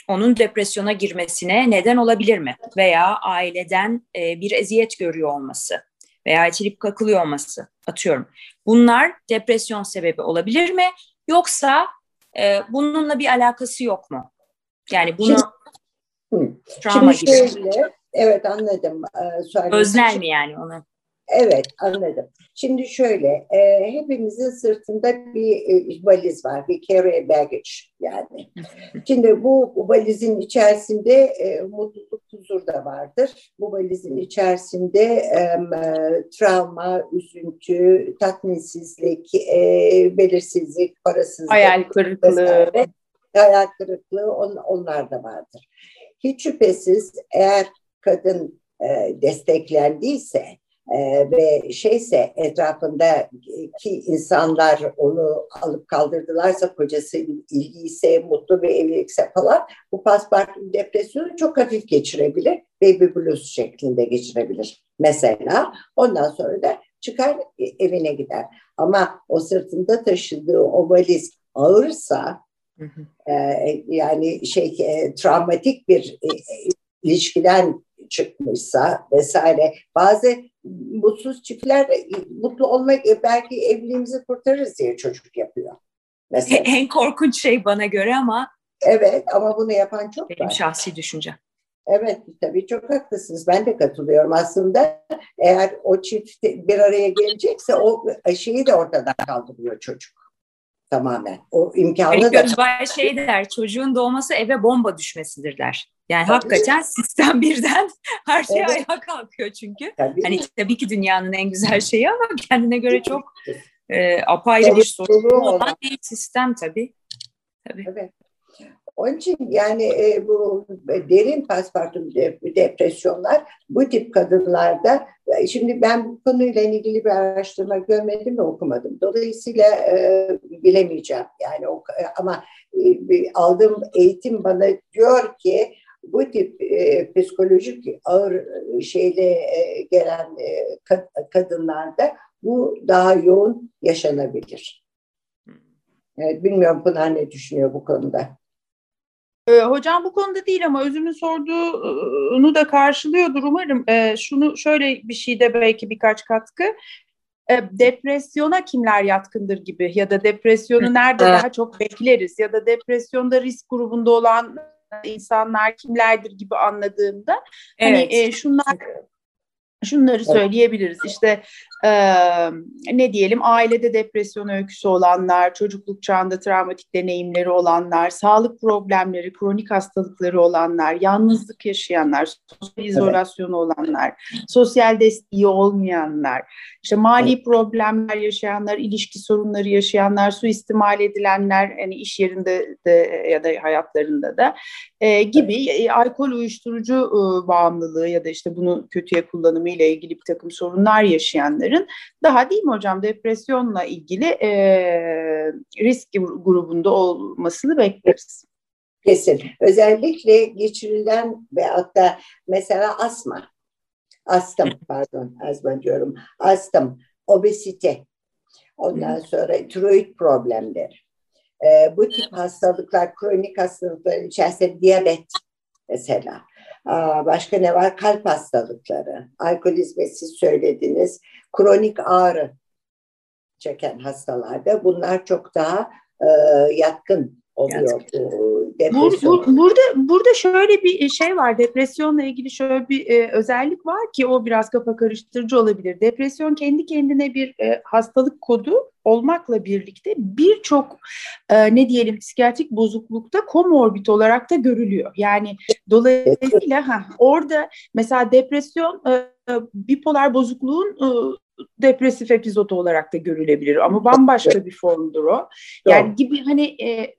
[SPEAKER 1] onun depresyona girmesine neden olabilir mi? Veya aileden e, bir eziyet görüyor olması veya itilip kakılıyor olması atıyorum. Bunlar depresyon sebebi olabilir mi? Yoksa e, bununla bir alakası yok mu? Yani bunu
[SPEAKER 2] Şimdi, travma Şimdi şöyle, gibi. Evet anladım.
[SPEAKER 1] Ee, Öznel mi yani onu?
[SPEAKER 2] Evet anladım. Şimdi şöyle e, hepimizin sırtında bir e, valiz var. Bir carry baggage yani. Şimdi bu, bu valizin içerisinde e, mutluluk, huzur da vardır. Bu valizin içerisinde e, travma, üzüntü, tatminsizlik, e, belirsizlik, parasızlık.
[SPEAKER 3] Hayal kırıklığı.
[SPEAKER 2] Hayal kırıklığı on, onlar da vardır. Hiç şüphesiz eğer kadın e, desteklendiyse ee, ve şeyse etrafındaki insanlar onu alıp kaldırdılarsa kocası ilgiyse mutlu bir evlilikse falan bu paspartum depresyonu çok hafif geçirebilir. Baby blues şeklinde geçirebilir mesela. Ondan sonra da çıkar e, evine gider. Ama o sırtında taşıdığı o valiz ağırsa hı hı. E, yani şey e, travmatik bir e, ilişkiden çıkmışsa vesaire bazı mutsuz çiftler mutlu olmak e, belki evliliğimizi kurtarırız diye çocuk yapıyor.
[SPEAKER 1] Mesela. En korkunç şey bana göre ama
[SPEAKER 2] Evet ama bunu yapan çok
[SPEAKER 1] benim var. şahsi düşünce.
[SPEAKER 2] Evet tabii çok haklısınız. Ben de katılıyorum. Aslında eğer o çift bir araya gelecekse o şeyi de ortadan kaldırıyor çocuk tamamen. O imkanı
[SPEAKER 1] Hani da... şey der, çocuğun doğması eve bomba düşmesidir der. Yani tabii. hakikaten sistem birden her şey evet. ayağa kalkıyor çünkü. Tabii. Hani tabii ki dünyanın en güzel şeyi ama kendine göre çok e, apayrı bir sorun olan bir sistem tabii.
[SPEAKER 2] Tabii. Evet. Onun için yani e, bu derin paspartum depresyonlar bu tip kadınlarda e, şimdi ben bu konuyla ilgili bir araştırma görmedim ve okumadım. Dolayısıyla e, bilemeyeceğim. Yani o, e, ama e, aldığım eğitim bana diyor ki bu tip e, psikolojik ağır şeyle e, gelen e, kadınlarda bu daha yoğun yaşanabilir. Evet, bilmiyorum Pınar ne düşünüyor bu konuda.
[SPEAKER 3] Ee, hocam bu konuda değil ama özümün sorduğunu da karşılıyordur umarım. Ee, şunu şöyle bir şeyde belki birkaç katkı. Ee, depresyona kimler yatkındır gibi ya da depresyonu nerede daha çok bekleriz ya da depresyonda risk grubunda olan insanlar kimlerdir gibi anladığımda hani, evet. hani e, şunlar şunları söyleyebiliriz. İşte e, ne diyelim ailede depresyon öyküsü olanlar, çocukluk çağında travmatik deneyimleri olanlar, sağlık problemleri, kronik hastalıkları olanlar, yalnızlık yaşayanlar, sosyal izolasyonu olanlar, sosyal desteği olmayanlar, işte mali evet. problemler yaşayanlar, ilişki sorunları yaşayanlar, suistimal edilenler, hani iş yerinde de ya da hayatlarında da e, gibi e, alkol uyuşturucu e, bağımlılığı ya da işte bunu kötüye kullanımı ile ilgili bir takım sorunlar yaşayanların daha değil mi hocam depresyonla ilgili e, risk grubunda olmasını bekleriz.
[SPEAKER 2] Kesin. Özellikle geçirilen ve hatta mesela asma, astım pardon asma diyorum, astım, obesite, ondan sonra tiroid problemleri. E, bu tip hastalıklar, kronik hastalıklar içerisinde diyabet mesela. Başka ne var? Kalp hastalıkları, alkolizme siz söylediniz, kronik ağrı çeken hastalarda bunlar çok daha e, yatkın oluyor.
[SPEAKER 3] Bur, bur, burada burada şöyle bir şey var. Depresyonla ilgili şöyle bir e, özellik var ki o biraz kafa karıştırıcı olabilir. Depresyon kendi kendine bir e, hastalık kodu olmakla birlikte birçok e, ne diyelim psikiyatrik bozuklukta komorbid olarak da görülüyor. Yani dolayısıyla ha, orada mesela depresyon e, bipolar bozukluğun e, depresif epizot olarak da görülebilir ama bambaşka bir formdur o. Yani gibi hani e,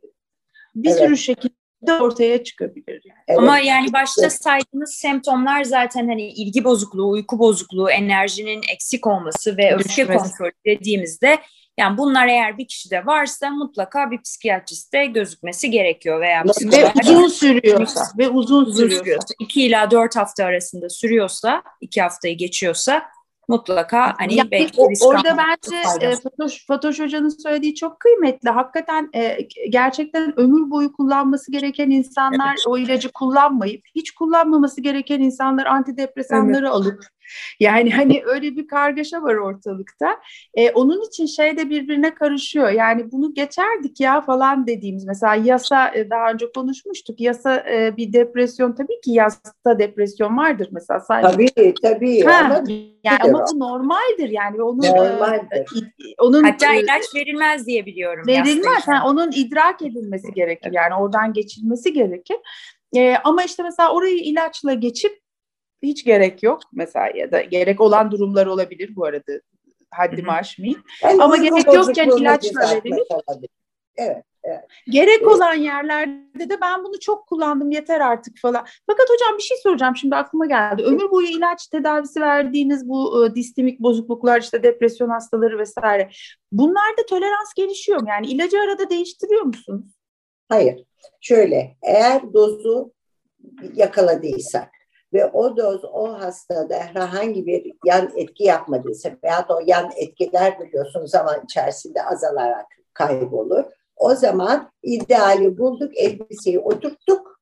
[SPEAKER 3] bir evet. sürü şekilde ortaya çıkabilir. Yani.
[SPEAKER 1] Evet. Ama yani başta saydığınız semptomlar zaten hani ilgi bozukluğu, uyku bozukluğu, enerjinin eksik olması ve öfke kontrolü dediğimizde yani bunlar eğer bir kişide varsa mutlaka bir psikiyatriste gözükmesi gerekiyor veya
[SPEAKER 3] ve uzun sürüyorsa ve uzun, uzun sürüyorsa.
[SPEAKER 1] iki ila dört hafta arasında sürüyorsa iki haftayı geçiyorsa mutlaka hani ya, belki
[SPEAKER 3] o, orada bence e, Fatoş, Fatoş Hoca'nın söylediği çok kıymetli. Hakikaten e, gerçekten ömür boyu kullanması gereken insanlar evet. o ilacı kullanmayıp hiç kullanmaması gereken insanlar antidepresanları evet. alıp yani hani öyle bir kargaşa var ortalıkta. E, onun için şey de birbirine karışıyor. Yani bunu geçerdik ya falan dediğimiz mesela yasa e, daha önce konuşmuştuk. Yasa e, bir depresyon tabii ki yasta depresyon vardır mesela.
[SPEAKER 2] Sadece. Tabii tabii. Ha,
[SPEAKER 3] ama yani ama bu normaldir yani onun e,
[SPEAKER 2] normaldir. E,
[SPEAKER 1] onun hatta e, ilaç verilmez diye biliyorum.
[SPEAKER 3] Verilmez. Yani onun idrak edilmesi gerekir. Yani oradan geçilmesi gerekir. E, ama işte mesela orayı ilaçla geçip hiç gerek yok mesela ya da gerek olan durumlar olabilir bu arada haddimi aşmayayım. Yani Ama gerek yokken ilaçla verilir.
[SPEAKER 2] Evet, evet.
[SPEAKER 3] Gerek evet. olan yerlerde de ben bunu çok kullandım yeter artık falan. Fakat hocam bir şey soracağım şimdi aklıma geldi. Ömür boyu ilaç tedavisi verdiğiniz bu e, distimik bozukluklar işte depresyon hastaları vesaire. Bunlarda tolerans gelişiyor mu? Yani ilacı arada değiştiriyor musunuz?
[SPEAKER 2] Hayır. Şöyle eğer dozu yakaladıysak ve o doz o hastada herhangi bir yan etki yapmadıysa veya da o yan etkiler biliyorsunuz zaman içerisinde azalarak kaybolur. O zaman ideali bulduk, elbiseyi oturttuk,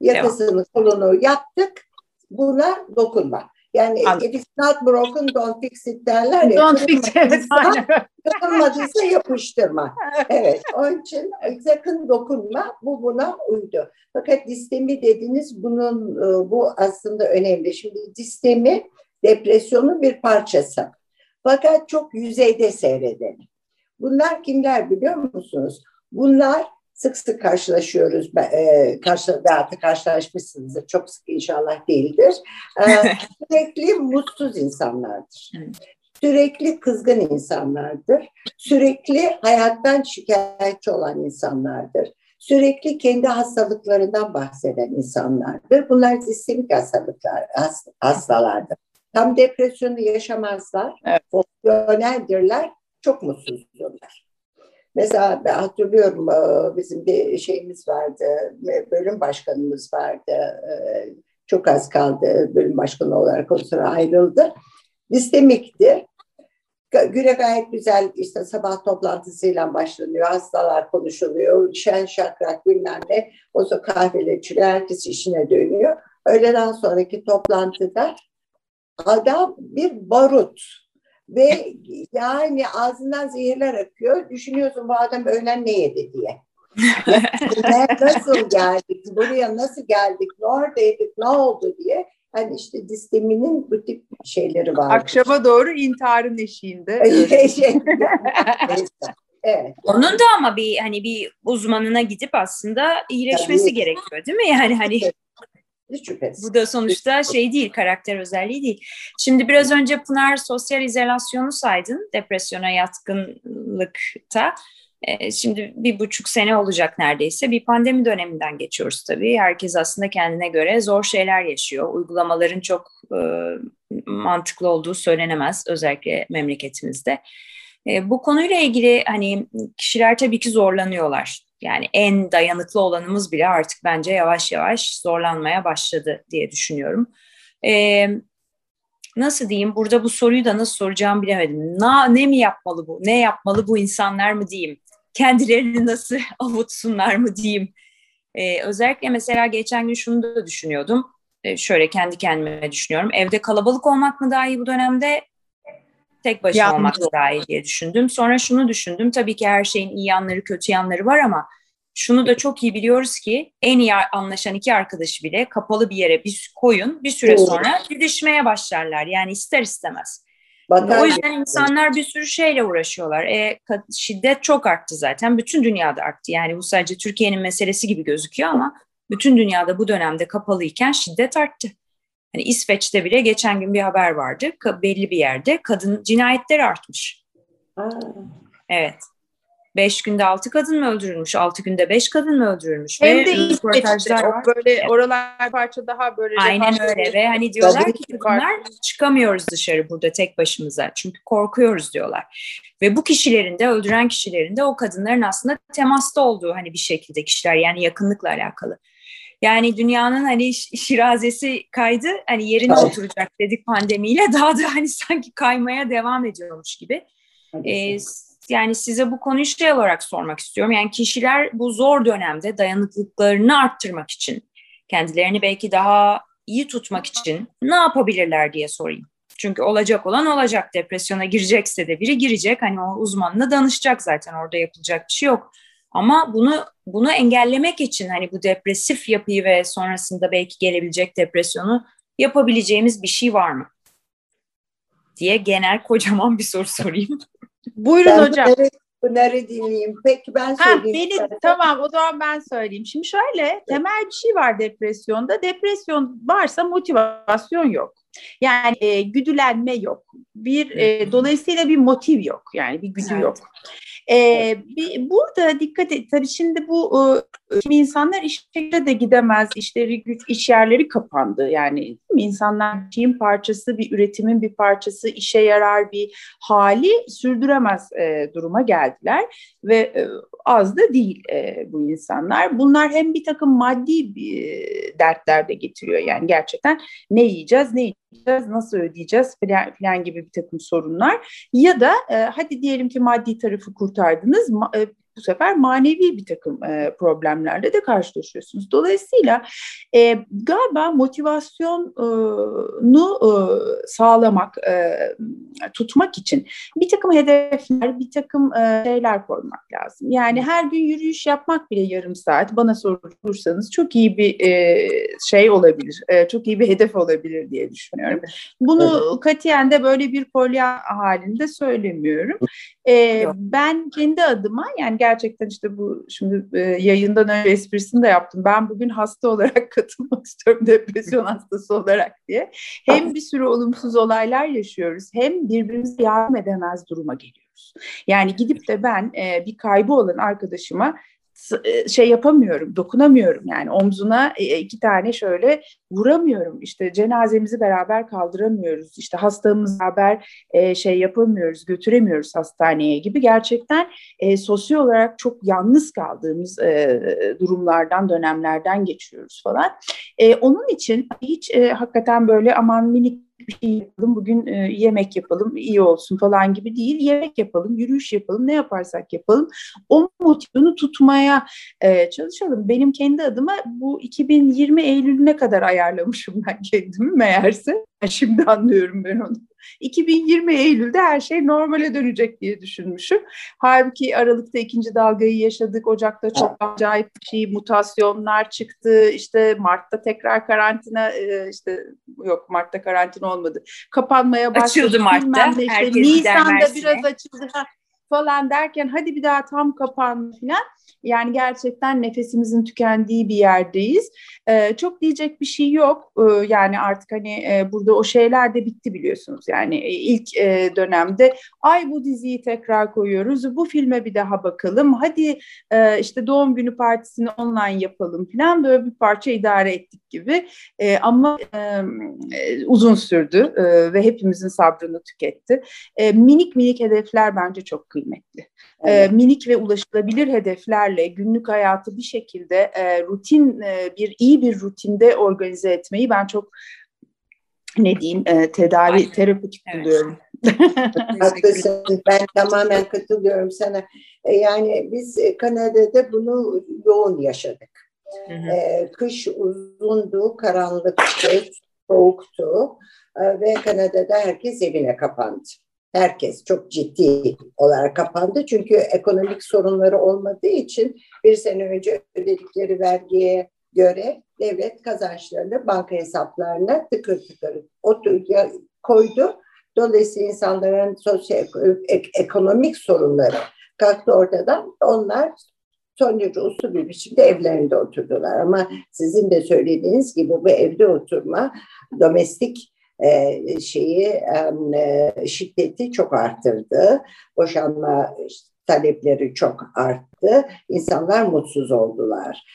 [SPEAKER 2] yakasını kolunu yaptık, buna dokunma. Yani Anladım. if it's not broken don't fix it derler ya.
[SPEAKER 3] Don't fix it.
[SPEAKER 2] Kırılmadıysa yapıştırma. evet. Onun için sakın dokunma. Bu buna uydu. Fakat distemi dediniz bunun e, bu aslında önemli. Şimdi distemi depresyonun bir parçası. Fakat çok yüzeyde seyredelim. Bunlar kimler biliyor musunuz? Bunlar sık sık karşılaşıyoruz. E, karşı, veyahut karşılaşmışsınızdır. Çok sık inşallah değildir. E, sürekli mutsuz insanlardır. Sürekli kızgın insanlardır. Sürekli hayattan şikayetçi olan insanlardır. Sürekli kendi hastalıklarından bahseden insanlardır. Bunlar sistemik hastalıklar, hastalardır. Tam depresyonu yaşamazlar, evet. fonksiyoneldirler, çok mutsuzdurlar. Mesela ben hatırlıyorum e, bizim bir şeyimiz vardı, bölüm başkanımız vardı. E, çok az kaldı bölüm başkanı olarak o sonra ayrıldı. Listemikti. Güne gayet güzel işte sabah toplantısıyla başlanıyor. Hastalar konuşuluyor. Şen şakrak bilmem ne. O zaman kahveler herkes işine dönüyor. Öğleden sonraki toplantıda adam bir barut ve yani ağzından zehirler akıyor. Düşünüyorsun bu adam öğlen ne yedi diye. nasıl geldik, buraya nasıl geldik, ne oradaydık, ne oldu diye. Hani işte disteminin bu tip şeyleri var.
[SPEAKER 3] Akşama doğru intiharın eşiğinde.
[SPEAKER 1] Evet. Onun da ama bir hani bir uzmanına gidip aslında iyileşmesi Tabii. gerekiyor değil mi? Yani hani
[SPEAKER 2] hiç
[SPEAKER 1] Bu da sonuçta şey değil, karakter özelliği değil. Şimdi biraz önce Pınar sosyal izolasyonu saydın, depresyona yatkınlıkta. Ee, şimdi bir buçuk sene olacak neredeyse. Bir pandemi döneminden geçiyoruz tabii. Herkes aslında kendine göre zor şeyler yaşıyor. Uygulamaların çok e, mantıklı olduğu söylenemez özellikle memleketimizde. E, bu konuyla ilgili hani kişiler tabii ki zorlanıyorlar. Yani en dayanıklı olanımız bile artık bence yavaş yavaş zorlanmaya başladı diye düşünüyorum. E, nasıl diyeyim burada bu soruyu da nasıl soracağım bilemedim. Na, ne mi yapmalı bu? Ne yapmalı bu insanlar mı diyeyim? Kendilerini nasıl avutsunlar mı diyeyim? Ee, özellikle mesela geçen gün şunu da düşünüyordum. Ee, şöyle kendi kendime düşünüyorum. Evde kalabalık olmak mı daha iyi bu dönemde? Tek başına Yanlış. olmak daha iyi diye düşündüm. Sonra şunu düşündüm. Tabii ki her şeyin iyi yanları kötü yanları var ama şunu da çok iyi biliyoruz ki en iyi anlaşan iki arkadaşı bile kapalı bir yere bir koyun bir süre sonra didişmeye başlarlar. Yani ister istemez. Batar o yüzden insanlar bir sürü şeyle uğraşıyorlar. E, şiddet çok arttı zaten. Bütün dünyada arttı. Yani bu sadece Türkiye'nin meselesi gibi gözüküyor ama bütün dünyada bu dönemde kapalıyken şiddet arttı. Hani İsveç'te bile geçen gün bir haber vardı. Belli bir yerde kadın cinayetleri artmış. Aa. Evet. Beş günde altı kadın mı öldürülmüş? Altı günde beş kadın mı öldürülmüş?
[SPEAKER 3] Hem ve de röportajlar var. Böyle evet. oralar parça daha böyle.
[SPEAKER 1] Aynen öyle ve hani diyorlar ki kadınlar çıkamıyoruz dışarı burada tek başımıza. Çünkü korkuyoruz diyorlar. Ve bu kişilerin de öldüren kişilerin de o kadınların aslında temasta olduğu hani bir şekilde kişiler yani yakınlıkla alakalı. Yani dünyanın hani şirazesi kaydı hani yerine evet. oturacak dedik pandemiyle daha da hani sanki kaymaya devam ediyormuş gibi. Ee, yani size bu konuyu şey olarak sormak istiyorum. Yani kişiler bu zor dönemde dayanıklılıklarını arttırmak için, kendilerini belki daha iyi tutmak için ne yapabilirler diye sorayım. Çünkü olacak olan olacak. Depresyona girecekse de biri girecek. Hani o uzmanına danışacak zaten orada yapılacak bir şey yok. Ama bunu bunu engellemek için hani bu depresif yapıyı ve sonrasında belki gelebilecek depresyonu yapabileceğimiz bir şey var mı? diye genel kocaman bir soru sorayım.
[SPEAKER 3] Buyurun ben hocam.
[SPEAKER 2] Bunları, bunları dinleyeyim. Peki ben söyleyeyim.
[SPEAKER 3] Ha, benim, tamam o zaman ben söyleyeyim. Şimdi şöyle temel bir şey var depresyonda. Depresyon varsa motivasyon yok. Yani e, güdülenme yok. Bir e, dolayısıyla bir motiv yok. Yani bir güdü evet. yok. E, bir, burada dikkat et. Tabii şimdi bu e, insanlar işe de gidemez. İşleri iş yerleri kapandı. Yani insanlar şeyin parçası, bir üretimin bir parçası, işe yarar bir hali sürdüremez e, duruma geldiler ve e, az da değil e, bu insanlar. Bunlar hem bir takım maddi e, dertler de getiriyor. Yani gerçekten ne yiyeceğiz, ne yiyeceğiz, nasıl ödeyeceğiz falan, falan gibi bir takım sorunlar. Ya da e, hadi diyelim ki maddi tarafı kurtardınız, ma, e, bu sefer manevi bir takım e, problemlerle de karşılaşıyorsunuz. Dolayısıyla e, galiba motivasyonu e, sağlamak, e, tutmak için bir takım hedefler, bir takım e, şeyler koymak lazım. Yani her gün yürüyüş yapmak bile yarım saat bana sorursanız çok iyi bir e, şey olabilir, e, çok iyi bir hedef olabilir diye düşünüyorum. Bunu evet. katiyen de böyle bir kolya halinde söylemiyorum. E, ben kendi adıma yani gerçekten işte bu şimdi e, yayından önce esprisini de yaptım. Ben bugün hasta olarak katılmak istiyorum depresyon hastası olarak diye. Hem bir sürü olumsuz olaylar yaşıyoruz hem birbirimize yardım edemez duruma geliyoruz. Yani gidip de ben e, bir kaybı olan arkadaşıma şey yapamıyorum, dokunamıyorum yani omzuna e, e, iki tane şöyle vuramıyorum. İşte cenazemizi beraber kaldıramıyoruz. İşte hastamızı beraber şey yapamıyoruz, götüremiyoruz hastaneye gibi. Gerçekten e, sosyal olarak çok yalnız kaldığımız e, durumlardan, dönemlerden geçiyoruz falan. E, onun için hiç e, hakikaten böyle aman minik bir şey yapalım, bugün e, yemek yapalım, iyi olsun falan gibi değil. Yemek yapalım, yürüyüş yapalım, ne yaparsak yapalım. O motivasyonu tutmaya e, çalışalım. Benim kendi adıma bu 2020 Eylül'üne kadar ayarlamışım ben kendimi meğerse. Şimdi anlıyorum ben onu. 2020 Eylül'de her şey normale dönecek diye düşünmüşüm. Halbuki Aralık'ta ikinci dalgayı yaşadık. Ocak'ta çok acayip bir şey, mutasyonlar çıktı. İşte Mart'ta tekrar karantina, e, işte yok Mart'ta karantina olmadı. Kapanmaya başladı.
[SPEAKER 1] Açıldı Mart'ta.
[SPEAKER 3] Işte, Nisan'da biraz açıldı falan derken hadi bir daha tam kapanma falan. Yani gerçekten nefesimizin tükendiği bir yerdeyiz. Ee, çok diyecek bir şey yok. Ee, yani artık hani e, burada o şeyler de bitti biliyorsunuz. Yani ilk e, dönemde ay bu diziyi tekrar koyuyoruz. Bu filme bir daha bakalım. Hadi e, işte doğum günü partisini online yapalım falan böyle bir parça idare ettik gibi. E, ama e uzun sürdü e, ve hepimizin sabrını tüketti. E, minik minik hedefler bence çok kıymetli. Evet. E, minik ve ulaşılabilir hedeflerle günlük hayatı bir şekilde e, rutin e, bir iyi bir rutinde organize etmeyi ben çok ne diyeyim e, tedavi Aynen. terapötik evet. buluyorum.
[SPEAKER 2] Haklısın. Ben tamamen katılıyorum sana. E, yani biz e, Kanada'da bunu yoğun yaşadık. Hı hı. E, kış uzundu, karanlıktı, soğuktu ve Kanada'da herkes evine kapandı herkes çok ciddi olarak kapandı. Çünkü ekonomik sorunları olmadığı için bir sene önce ödedikleri vergiye göre devlet kazançlarını banka hesaplarına tıkır tıkır koydu. Dolayısıyla insanların sosyal ekonomik sorunları kalktı ortadan. Onlar son derece uslu bir biçimde evlerinde oturdular. Ama sizin de söylediğiniz gibi bu evde oturma domestik e, şeyi e, şiddeti çok arttırdı. Boşanma talepleri çok arttı. İnsanlar mutsuz oldular.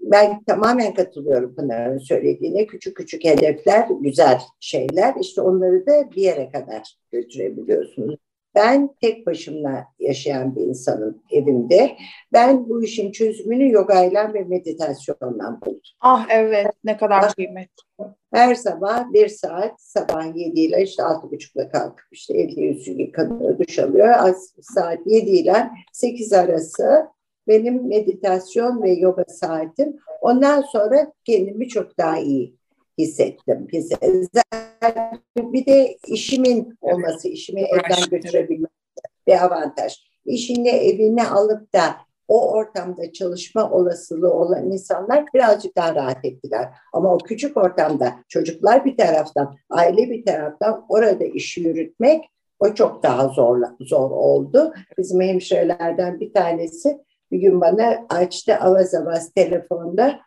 [SPEAKER 2] Ben tamamen katılıyorum Pınar'ın söylediğine. Küçük küçük hedefler, güzel şeyler. İşte onları da bir yere kadar götürebiliyorsunuz. Ben tek başımla yaşayan bir insanım evimde. Ben bu işin çözümünü yogayla ve meditasyonla buldum.
[SPEAKER 3] Ah evet ne kadar kıymetli.
[SPEAKER 2] Her sabah bir saat sabah 7 ile işte altı buçukla kalkıp işte elli yüzü yıkanıyor, duş alıyor. Az, saat 7 ile 8 arası benim meditasyon ve yoga saatim. Ondan sonra kendimi çok daha iyi hissettim. hissettim. Bir de işimin olması, işimi evden götürebilmek bir avantaj. İşini evine alıp da o ortamda çalışma olasılığı olan insanlar birazcık daha rahat ettiler. Ama o küçük ortamda çocuklar bir taraftan, aile bir taraftan orada işi yürütmek o çok daha zor, zor oldu. Bizim hemşirelerden bir tanesi bir gün bana açtı avaz avaz telefonda.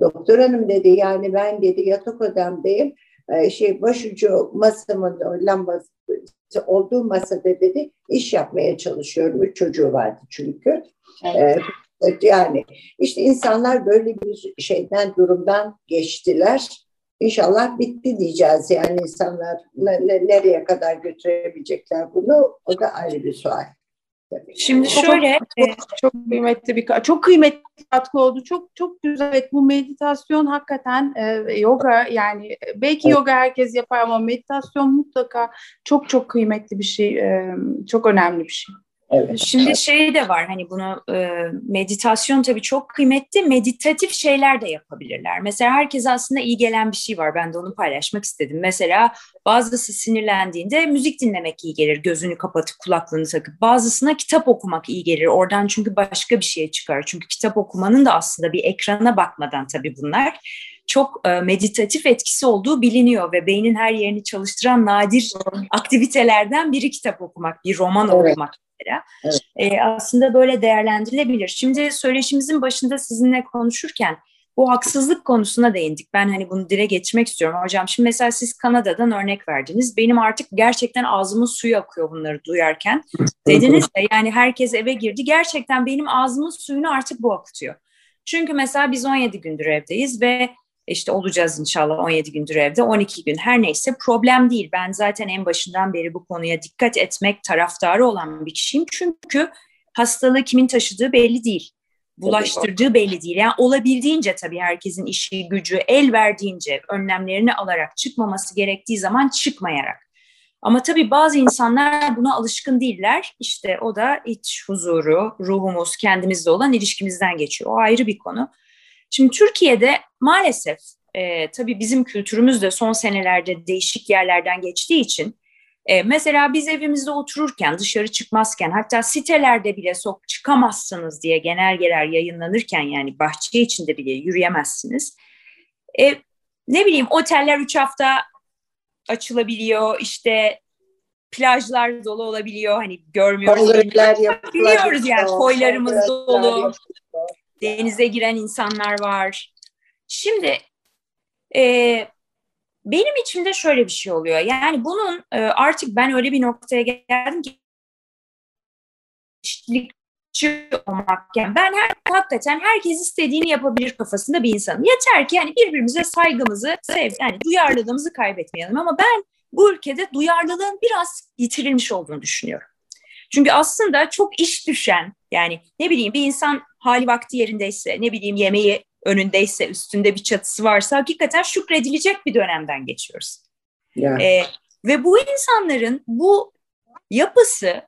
[SPEAKER 2] Doktor hanım dedi yani ben dedi yatak odamdayım. Ee, şey başucu masamın lambası olduğu masada dedi iş yapmaya çalışıyorum. Üç çocuğu vardı çünkü. Evet. Ee, yani işte insanlar böyle bir şeyden durumdan geçtiler. İnşallah bitti diyeceğiz yani insanlar ne, ne, nereye kadar götürebilecekler bunu o da ayrı bir sual.
[SPEAKER 1] Şimdi şöyle
[SPEAKER 3] çok, e, çok kıymetli bir çok kıymetli katkı oldu. Çok çok güzel. Evet, bu meditasyon hakikaten e, yoga yani e, belki yoga herkes yapar ama meditasyon mutlaka çok çok kıymetli bir şey. E, çok önemli bir şey.
[SPEAKER 1] Evet. Şimdi şey de var hani bunu e, meditasyon tabii çok kıymetli. Meditatif şeyler de yapabilirler. Mesela herkes aslında iyi gelen bir şey var. Ben de onu paylaşmak istedim. Mesela bazısı sinirlendiğinde müzik dinlemek iyi gelir. Gözünü kapatıp kulaklığını takıp. Bazısına kitap okumak iyi gelir. Oradan çünkü başka bir şeye çıkar. Çünkü kitap okumanın da aslında bir ekrana bakmadan tabii bunlar çok e, meditatif etkisi olduğu biliniyor ve beynin her yerini çalıştıran nadir aktivitelerden biri kitap okumak, bir roman evet. okumak mesela. Evet. E, aslında böyle değerlendirilebilir. Şimdi söyleşimizin başında sizinle konuşurken bu haksızlık konusuna değindik. Ben hani bunu dile geçmek istiyorum hocam. Şimdi mesela siz Kanada'dan örnek verdiniz. Benim artık gerçekten ağzımın suyu akıyor bunları duyarken. Dediniz de yani herkes eve girdi. Gerçekten benim ağzımın suyunu artık bu akıtıyor. Çünkü mesela biz 17 gündür evdeyiz ve işte olacağız inşallah 17 gündür evde 12 gün her neyse problem değil. Ben zaten en başından beri bu konuya dikkat etmek taraftarı olan bir kişiyim. Çünkü hastalığı kimin taşıdığı belli değil. Bulaştırdığı belli değil. Yani olabildiğince tabii herkesin işi, gücü, el verdiğince önlemlerini alarak çıkmaması gerektiği zaman çıkmayarak. Ama tabii bazı insanlar buna alışkın değiller. İşte o da iç huzuru, ruhumuz, kendimizle olan ilişkimizden geçiyor. O ayrı bir konu. Şimdi Türkiye'de maalesef e, tabii bizim kültürümüz de son senelerde değişik yerlerden geçtiği için e, mesela biz evimizde otururken, dışarı çıkmazken, hatta sitelerde bile sok çıkamazsınız diye genelgeler yayınlanırken yani bahçe içinde bile yürüyemezsiniz. E, ne bileyim oteller üç hafta açılabiliyor, işte plajlar dolu olabiliyor, hani görmüyoruz.
[SPEAKER 2] Koylar
[SPEAKER 1] Biliyoruz yani koylarımız dolu, denize giren insanlar var. Şimdi e, benim içimde şöyle bir şey oluyor. Yani bunun e, artık ben öyle bir noktaya geldim ki eşitlikçi olmak. Yani ben her, hakikaten herkes istediğini yapabilir kafasında bir insanım. Yeter ki yani birbirimize saygımızı, sev, yani duyarlılığımızı kaybetmeyelim. Ama ben bu ülkede duyarlılığın biraz yitirilmiş olduğunu düşünüyorum. Çünkü aslında çok iş düşen yani ne bileyim bir insan hali vakti yerindeyse ne bileyim yemeği önündeyse, üstünde bir çatısı varsa hakikaten şükredilecek bir dönemden geçiyoruz. Yeah. Ee, ve bu insanların bu yapısı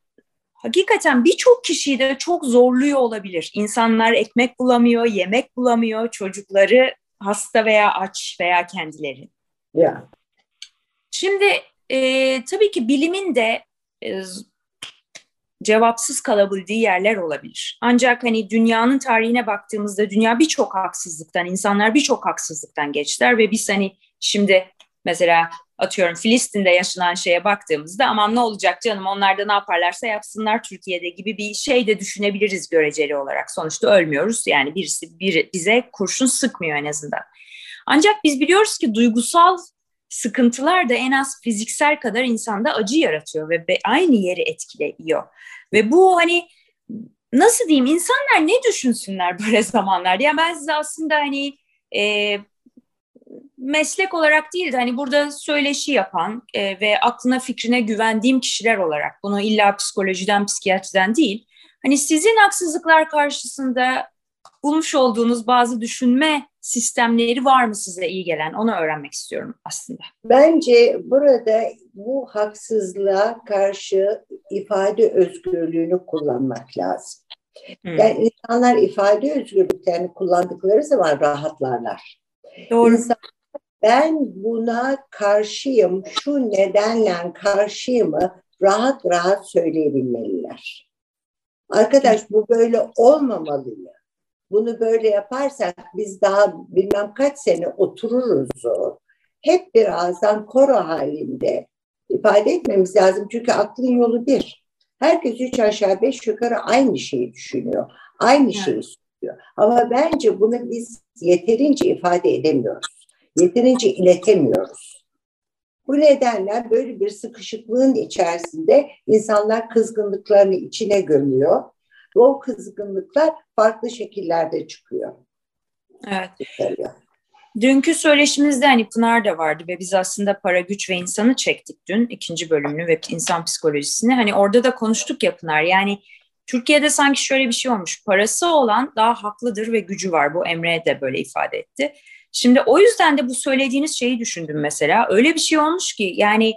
[SPEAKER 1] hakikaten birçok kişiyi de çok zorluyor olabilir. İnsanlar ekmek bulamıyor, yemek bulamıyor, çocukları hasta veya aç veya kendileri.
[SPEAKER 2] Yeah.
[SPEAKER 1] Şimdi e, tabii ki bilimin de e, cevapsız kalabildiği yerler olabilir. Ancak hani dünyanın tarihine baktığımızda dünya birçok haksızlıktan, insanlar birçok haksızlıktan geçtiler ve biz hani şimdi mesela atıyorum Filistin'de yaşanan şeye baktığımızda aman ne olacak canım onlar da ne yaparlarsa yapsınlar Türkiye'de gibi bir şey de düşünebiliriz göreceli olarak. Sonuçta ölmüyoruz yani birisi bir, bize kurşun sıkmıyor en azından. Ancak biz biliyoruz ki duygusal sıkıntılar da en az fiziksel kadar insanda acı yaratıyor ve aynı yeri etkiliyor. Ve bu hani nasıl diyeyim insanlar ne düşünsünler böyle zamanlarda? Ya ben size aslında hani e, meslek olarak değil de hani burada söyleşi yapan e, ve aklına fikrine güvendiğim kişiler olarak bunu illa psikolojiden psikiyatriden değil hani sizin haksızlıklar karşısında bulmuş olduğunuz bazı düşünme sistemleri var mı size iyi gelen? Onu öğrenmek istiyorum aslında.
[SPEAKER 2] Bence burada bu haksızlığa karşı ifade özgürlüğünü kullanmak lazım. Hmm. Yani insanlar ifade özgürlüklerini kullandıkları zaman rahatlarlar.
[SPEAKER 1] Doğru. İnsan,
[SPEAKER 2] ben buna karşıyım, şu nedenle karşıyımı rahat rahat söyleyebilmeliler. Arkadaş bu böyle olmamalı. Bunu böyle yaparsak biz daha bilmem kaç sene otururuz o. Hep birazdan koro halinde ifade etmemiz lazım. Çünkü aklın yolu bir. Herkes üç aşağı beş yukarı aynı şeyi düşünüyor. Aynı evet. şeyi söylüyor. Ama bence bunu biz yeterince ifade edemiyoruz. Yeterince iletemiyoruz. Bu nedenle böyle bir sıkışıklığın içerisinde insanlar kızgınlıklarını içine gömüyor ve o kızgınlıklar farklı şekillerde çıkıyor.
[SPEAKER 1] Evet. Çıkarıyor. Dünkü söyleşimizde hani Pınar da vardı ve biz aslında para, güç ve insanı çektik dün ikinci bölümünü ve insan psikolojisini. Hani orada da konuştuk ya Pınar yani Türkiye'de sanki şöyle bir şey olmuş. Parası olan daha haklıdır ve gücü var. Bu Emre de böyle ifade etti. Şimdi o yüzden de bu söylediğiniz şeyi düşündüm mesela. Öyle bir şey olmuş ki yani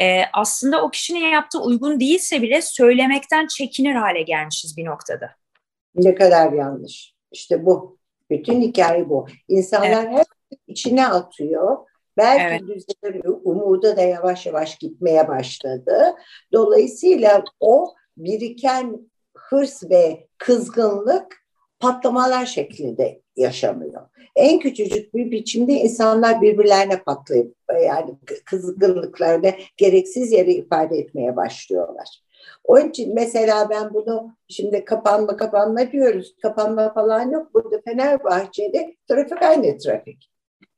[SPEAKER 1] e, aslında o kişinin yaptığı uygun değilse bile söylemekten çekinir hale gelmişiz bir noktada.
[SPEAKER 2] Ne kadar yanlış. İşte bu. Bütün hikaye bu. İnsanlar evet. hep içine atıyor. Belki evet. düzelir, umuda da yavaş yavaş gitmeye başladı. Dolayısıyla o biriken hırs ve kızgınlık patlamalar şeklinde yaşanıyor. En küçücük bir biçimde insanlar birbirlerine patlayıp yani kızgınlıklarını gereksiz yere ifade etmeye başlıyorlar. Onun için mesela ben bunu şimdi kapanma kapanma diyoruz. Kapanma falan yok. Burada Fenerbahçe'de trafik aynı trafik.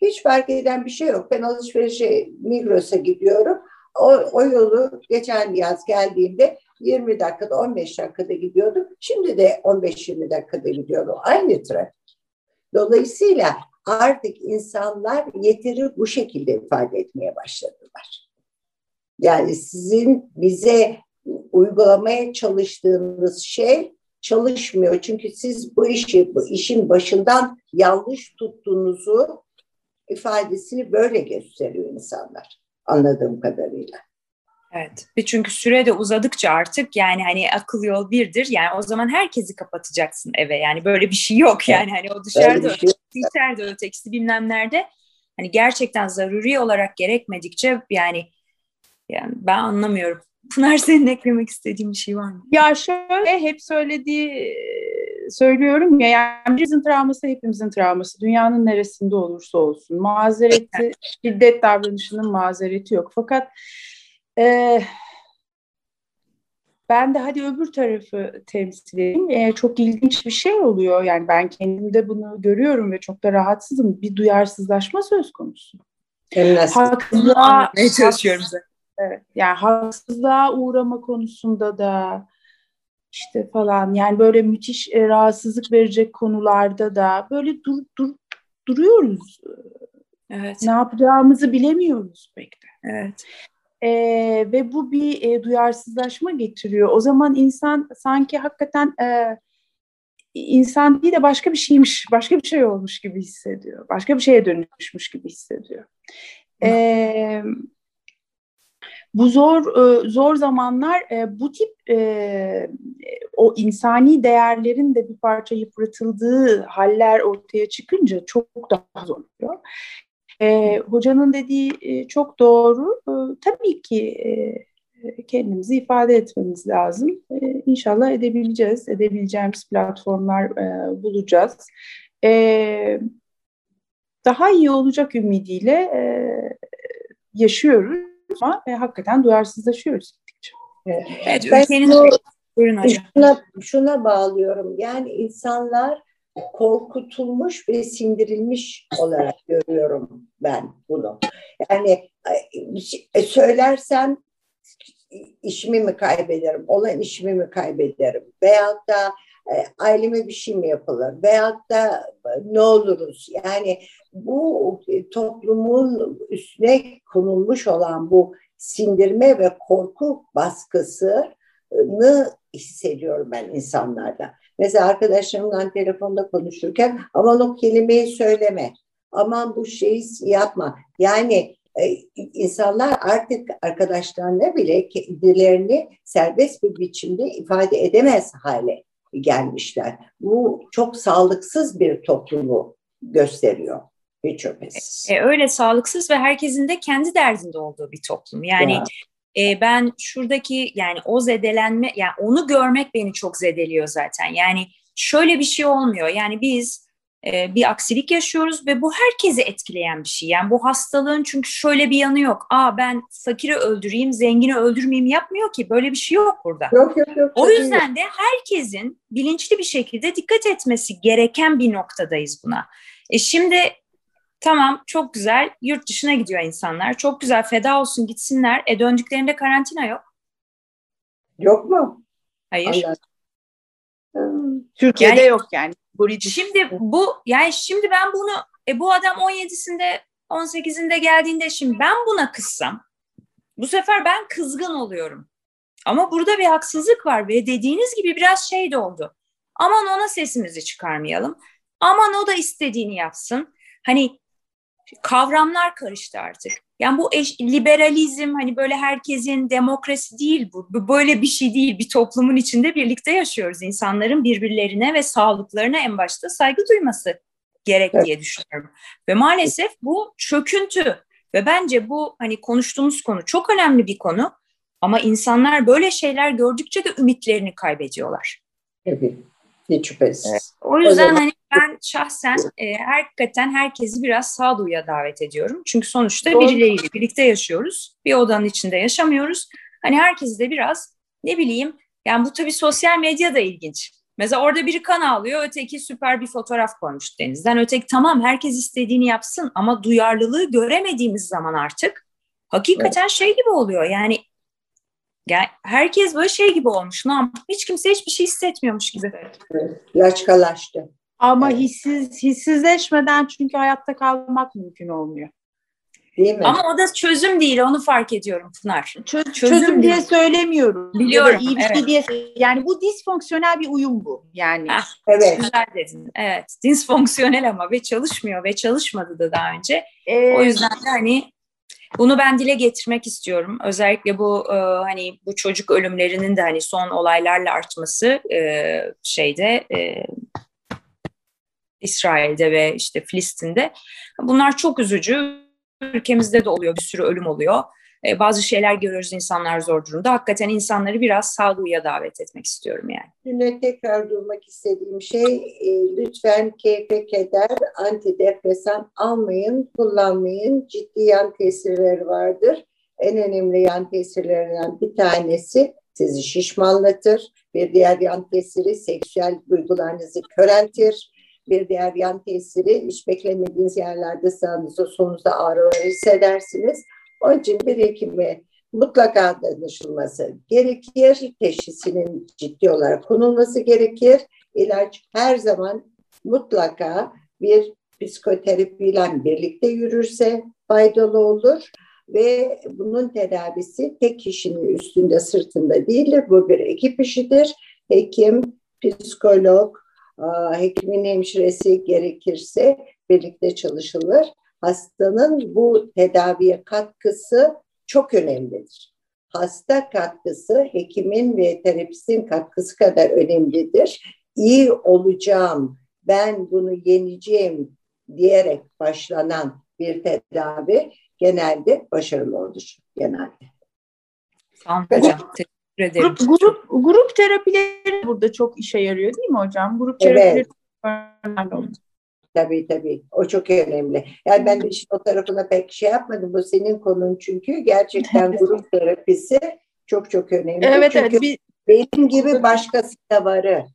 [SPEAKER 2] Hiç fark eden bir şey yok. Ben alışverişe Migros'a gidiyorum. O, o yolu geçen yaz geldiğimde 20 dakikada 15 dakikada gidiyordum. Şimdi de 15-20 dakikada gidiyorum. Aynı trafik. Dolayısıyla artık insanlar yeteri bu şekilde ifade etmeye başladılar. Yani sizin bize uygulamaya çalıştığınız şey çalışmıyor. Çünkü siz bu işi, bu işin başından yanlış tuttuğunuzu ifadesini böyle gösteriyor insanlar anladığım kadarıyla.
[SPEAKER 1] Evet. Çünkü süre de uzadıkça artık yani hani akıl yol birdir. Yani o zaman herkesi kapatacaksın eve. Yani böyle bir şey yok yani. Hani o dışarıda şey içeride ötekisi bilmem nerede. hani gerçekten zaruri olarak gerekmedikçe yani yani ben anlamıyorum. Pınar senin eklemek istediğin bir şey var mı?
[SPEAKER 3] Ya şöyle hep söylediği söylüyorum ya yani birimizin travması hepimizin travması. Dünyanın neresinde olursa olsun. Mazereti, şiddet davranışının mazereti yok. Fakat e, ben de hadi öbür tarafı temsil edeyim. E, çok ilginç bir şey oluyor. Yani ben kendimde bunu görüyorum ve çok da rahatsızım. Bir duyarsızlaşma söz konusu.
[SPEAKER 1] Haksızlığa, çalışıyorum
[SPEAKER 3] Evet, yani haksızlığa uğrama konusunda da işte falan yani böyle müthiş e, rahatsızlık verecek konularda da böyle dur, dur duruyoruz.
[SPEAKER 1] Evet.
[SPEAKER 3] Ne yapacağımızı bilemiyoruz pek de.
[SPEAKER 1] Evet.
[SPEAKER 3] E, ve bu bir e, duyarsızlaşma getiriyor. O zaman insan sanki hakikaten e, insan değil de başka bir şeymiş, başka bir şey olmuş gibi hissediyor. Başka bir şeye dönüşmüş gibi hissediyor. Evet. Bu zor e, zor zamanlar e, bu tip e, o insani değerlerin de bir parça yıpratıldığı haller ortaya çıkınca çok daha zor oluyor. Hocanın dediği çok doğru. tabii ki kendimizi ifade etmemiz lazım. İnşallah edebileceğiz. Edebileceğimiz platformlar bulacağız. daha iyi olacak ümidiyle yaşıyoruz ama e, hakikaten duyarsızlaşıyoruz gittikçe.
[SPEAKER 2] Evet. evet ben ülkenin... bu, Şuna, şuna bağlıyorum. Yani insanlar korkutulmuş ve sindirilmiş olarak görüyorum ben bunu. Yani e, söylersem işimi mi kaybederim, olan işimi mi kaybederim veyahut da e, aileme bir şey mi yapılır veyahut da ne oluruz? Yani bu e, toplumun üstüne konulmuş olan bu sindirme ve korku baskısını hissediyorum ben insanlarda. Mesela arkadaşlarımla telefonda konuşurken aman o kelimeyi söyleme, aman bu şeyi yapma. Yani e, insanlar artık arkadaşlarına bile kendilerini serbest bir biçimde ifade edemez hale gelmişler. Bu çok sağlıksız bir toplumu gösteriyor hiç şüphesiz.
[SPEAKER 1] E, öyle sağlıksız ve herkesin de kendi derdinde olduğu bir toplum. Yani ya. E, ben şuradaki yani o zedelenme yani onu görmek beni çok zedeliyor zaten. Yani şöyle bir şey olmuyor. Yani biz e, bir aksilik yaşıyoruz ve bu herkesi etkileyen bir şey. Yani bu hastalığın çünkü şöyle bir yanı yok. Aa ben fakiri öldüreyim, zengini öldürmeyeyim yapmıyor ki. Böyle bir şey yok burada.
[SPEAKER 2] Yok yok yok.
[SPEAKER 1] O yüzden de herkesin bilinçli bir şekilde dikkat etmesi gereken bir noktadayız buna. E şimdi tamam çok güzel yurt dışına gidiyor insanlar. Çok güzel feda olsun gitsinler. E döndüklerinde karantina yok.
[SPEAKER 2] Yok mu?
[SPEAKER 1] Hayır. Allah.
[SPEAKER 3] Türkiye'de yani, yok yani.
[SPEAKER 1] Şimdi bu yani şimdi ben bunu e, bu adam 17'sinde 18'inde geldiğinde şimdi ben buna kızsam bu sefer ben kızgın oluyorum. Ama burada bir haksızlık var ve dediğiniz gibi biraz şey de oldu. Aman ona sesimizi çıkarmayalım. Aman o da istediğini yapsın. Hani kavramlar karıştı artık. Yani bu eş, liberalizm hani böyle herkesin demokrasi değil bu. bu. Böyle bir şey değil. Bir toplumun içinde birlikte yaşıyoruz. İnsanların birbirlerine ve sağlıklarına en başta saygı duyması gerek evet. diye düşünüyorum. Ve maalesef bu çöküntü. Ve bence bu hani konuştuğumuz konu çok önemli bir konu. Ama insanlar böyle şeyler gördükçe de ümitlerini kaybediyorlar.
[SPEAKER 2] Evet. Hiç şüphesiz. Evet.
[SPEAKER 1] O yüzden hani ben şahsen e, hakikaten herkesi biraz sağduyuya davet ediyorum. Çünkü sonuçta Doğru. birileriyle birlikte yaşıyoruz. Bir odanın içinde yaşamıyoruz. Hani herkesi de biraz ne bileyim yani bu tabii sosyal medya da ilginç. Mesela orada biri kan ağlıyor, öteki süper bir fotoğraf koymuş denizden. Öteki tamam herkes istediğini yapsın ama duyarlılığı göremediğimiz zaman artık hakikaten evet. şey gibi oluyor. Yani yani herkes böyle şey gibi olmuş. Ne Hiç kimse hiçbir şey hissetmiyormuş gibi.
[SPEAKER 2] Evet, laçkalaştı.
[SPEAKER 3] Ama evet. hissiz, hissizleşmeden çünkü hayatta kalmak mümkün olmuyor.
[SPEAKER 2] Değil mi?
[SPEAKER 1] Ama o da çözüm değil, onu fark ediyorum Pınar.
[SPEAKER 3] Çö- çözüm, çözüm diye söylemiyorum.
[SPEAKER 1] Biliyorum.
[SPEAKER 3] iyi bir şey evet. şey diye. Yani bu disfonksiyonel bir uyum bu. Yani.
[SPEAKER 1] Heh, evet. Güzel dedin. Evet. Disfonksiyonel ama ve çalışmıyor ve çalışmadı da daha önce. Ee, o yüzden de hani bunu ben dile getirmek istiyorum. Özellikle bu e, hani bu çocuk ölümlerinin de hani son olaylarla artması e, şeyde e, İsrail'de ve işte Filistin'de. Bunlar çok üzücü. Ülkemizde de oluyor, bir sürü ölüm oluyor. E, bazı şeyler görüyoruz insanlar zor durumda. Hakikaten insanları biraz sağduyuya davet etmek istiyorum yani.
[SPEAKER 2] Yine tekrar durmak istediğim şey e, lütfen keyfe keder, antidepresan almayın, kullanmayın. Ciddi yan tesirleri vardır. En önemli yan tesirlerinden bir tanesi sizi şişmanlatır. Bir diğer yan tesiri seksüel duygularınızı köreltir. Bir diğer yan tesiri hiç beklemediğiniz yerlerde sağınızda solunuzda ağrılar hissedersiniz. Onun için bir hekime mutlaka danışılması gerekir. Teşhisinin ciddi olarak konulması gerekir. İlaç her zaman mutlaka bir psikoterapiyle birlikte yürürse faydalı olur ve bunun tedavisi tek kişinin üstünde sırtında değildir. Bu bir ekip işidir. Hekim, psikolog, hekimin hemşiresi gerekirse birlikte çalışılır. Hastanın bu tedaviye katkısı çok önemlidir. Hasta katkısı hekimin ve terapistin katkısı kadar önemlidir. İyi olacağım, ben bunu yeneceğim diyerek başlanan bir tedavi genelde başarılı olur genelde.
[SPEAKER 1] Sağ olun hocam. Teşekkür ederim.
[SPEAKER 3] Grup, grup, grup terapileri burada çok işe yarıyor değil mi hocam? Grup terapileri evet.
[SPEAKER 2] Tabii tabii. O çok önemli. Yani ben işin o tarafına pek şey yapmadım. Bu senin konun çünkü. Gerçekten grup terapisi çok çok önemli.
[SPEAKER 3] Evet
[SPEAKER 2] çünkü
[SPEAKER 3] evet.
[SPEAKER 2] Benim gibi başkası da varı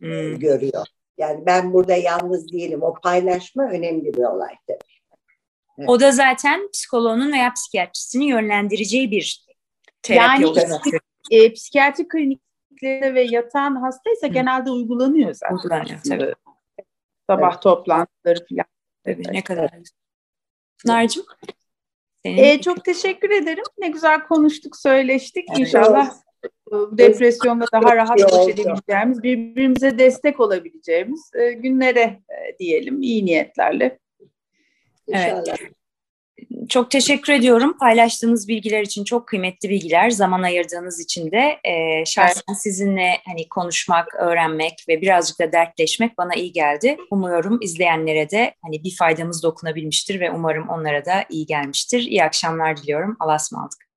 [SPEAKER 2] hmm. görüyor. Yani ben burada yalnız değilim. O paylaşma önemli bir olay tabii.
[SPEAKER 1] Evet. O da zaten psikoloğunun veya psikiyatristinin yönlendireceği bir terapi
[SPEAKER 3] yani, E, psikiyatri kliniklerinde ve yatan hastaysa Hı. genelde uygulanıyor zaten.
[SPEAKER 1] Uygulanıyor tabii.
[SPEAKER 3] Sabah evet. toplantıları falan.
[SPEAKER 1] Tabii ne kadar. Pınar'cığım?
[SPEAKER 3] Ee, çok teşekkür ederim. Ne güzel konuştuk, söyleştik. Evet. İnşallah depresyonda daha rahat baş edebileceğimiz, birbirimize destek olabileceğimiz e, günlere e, diyelim iyi niyetlerle.
[SPEAKER 1] İnşallah. Evet. Çok teşekkür ediyorum. Paylaştığınız bilgiler için çok kıymetli bilgiler. Zaman ayırdığınız için de e, şahsen sizinle hani konuşmak, öğrenmek ve birazcık da dertleşmek bana iyi geldi. Umuyorum izleyenlere de hani bir faydamız dokunabilmiştir ve umarım onlara da iyi gelmiştir. İyi akşamlar diliyorum. Allah'a ısmarladık.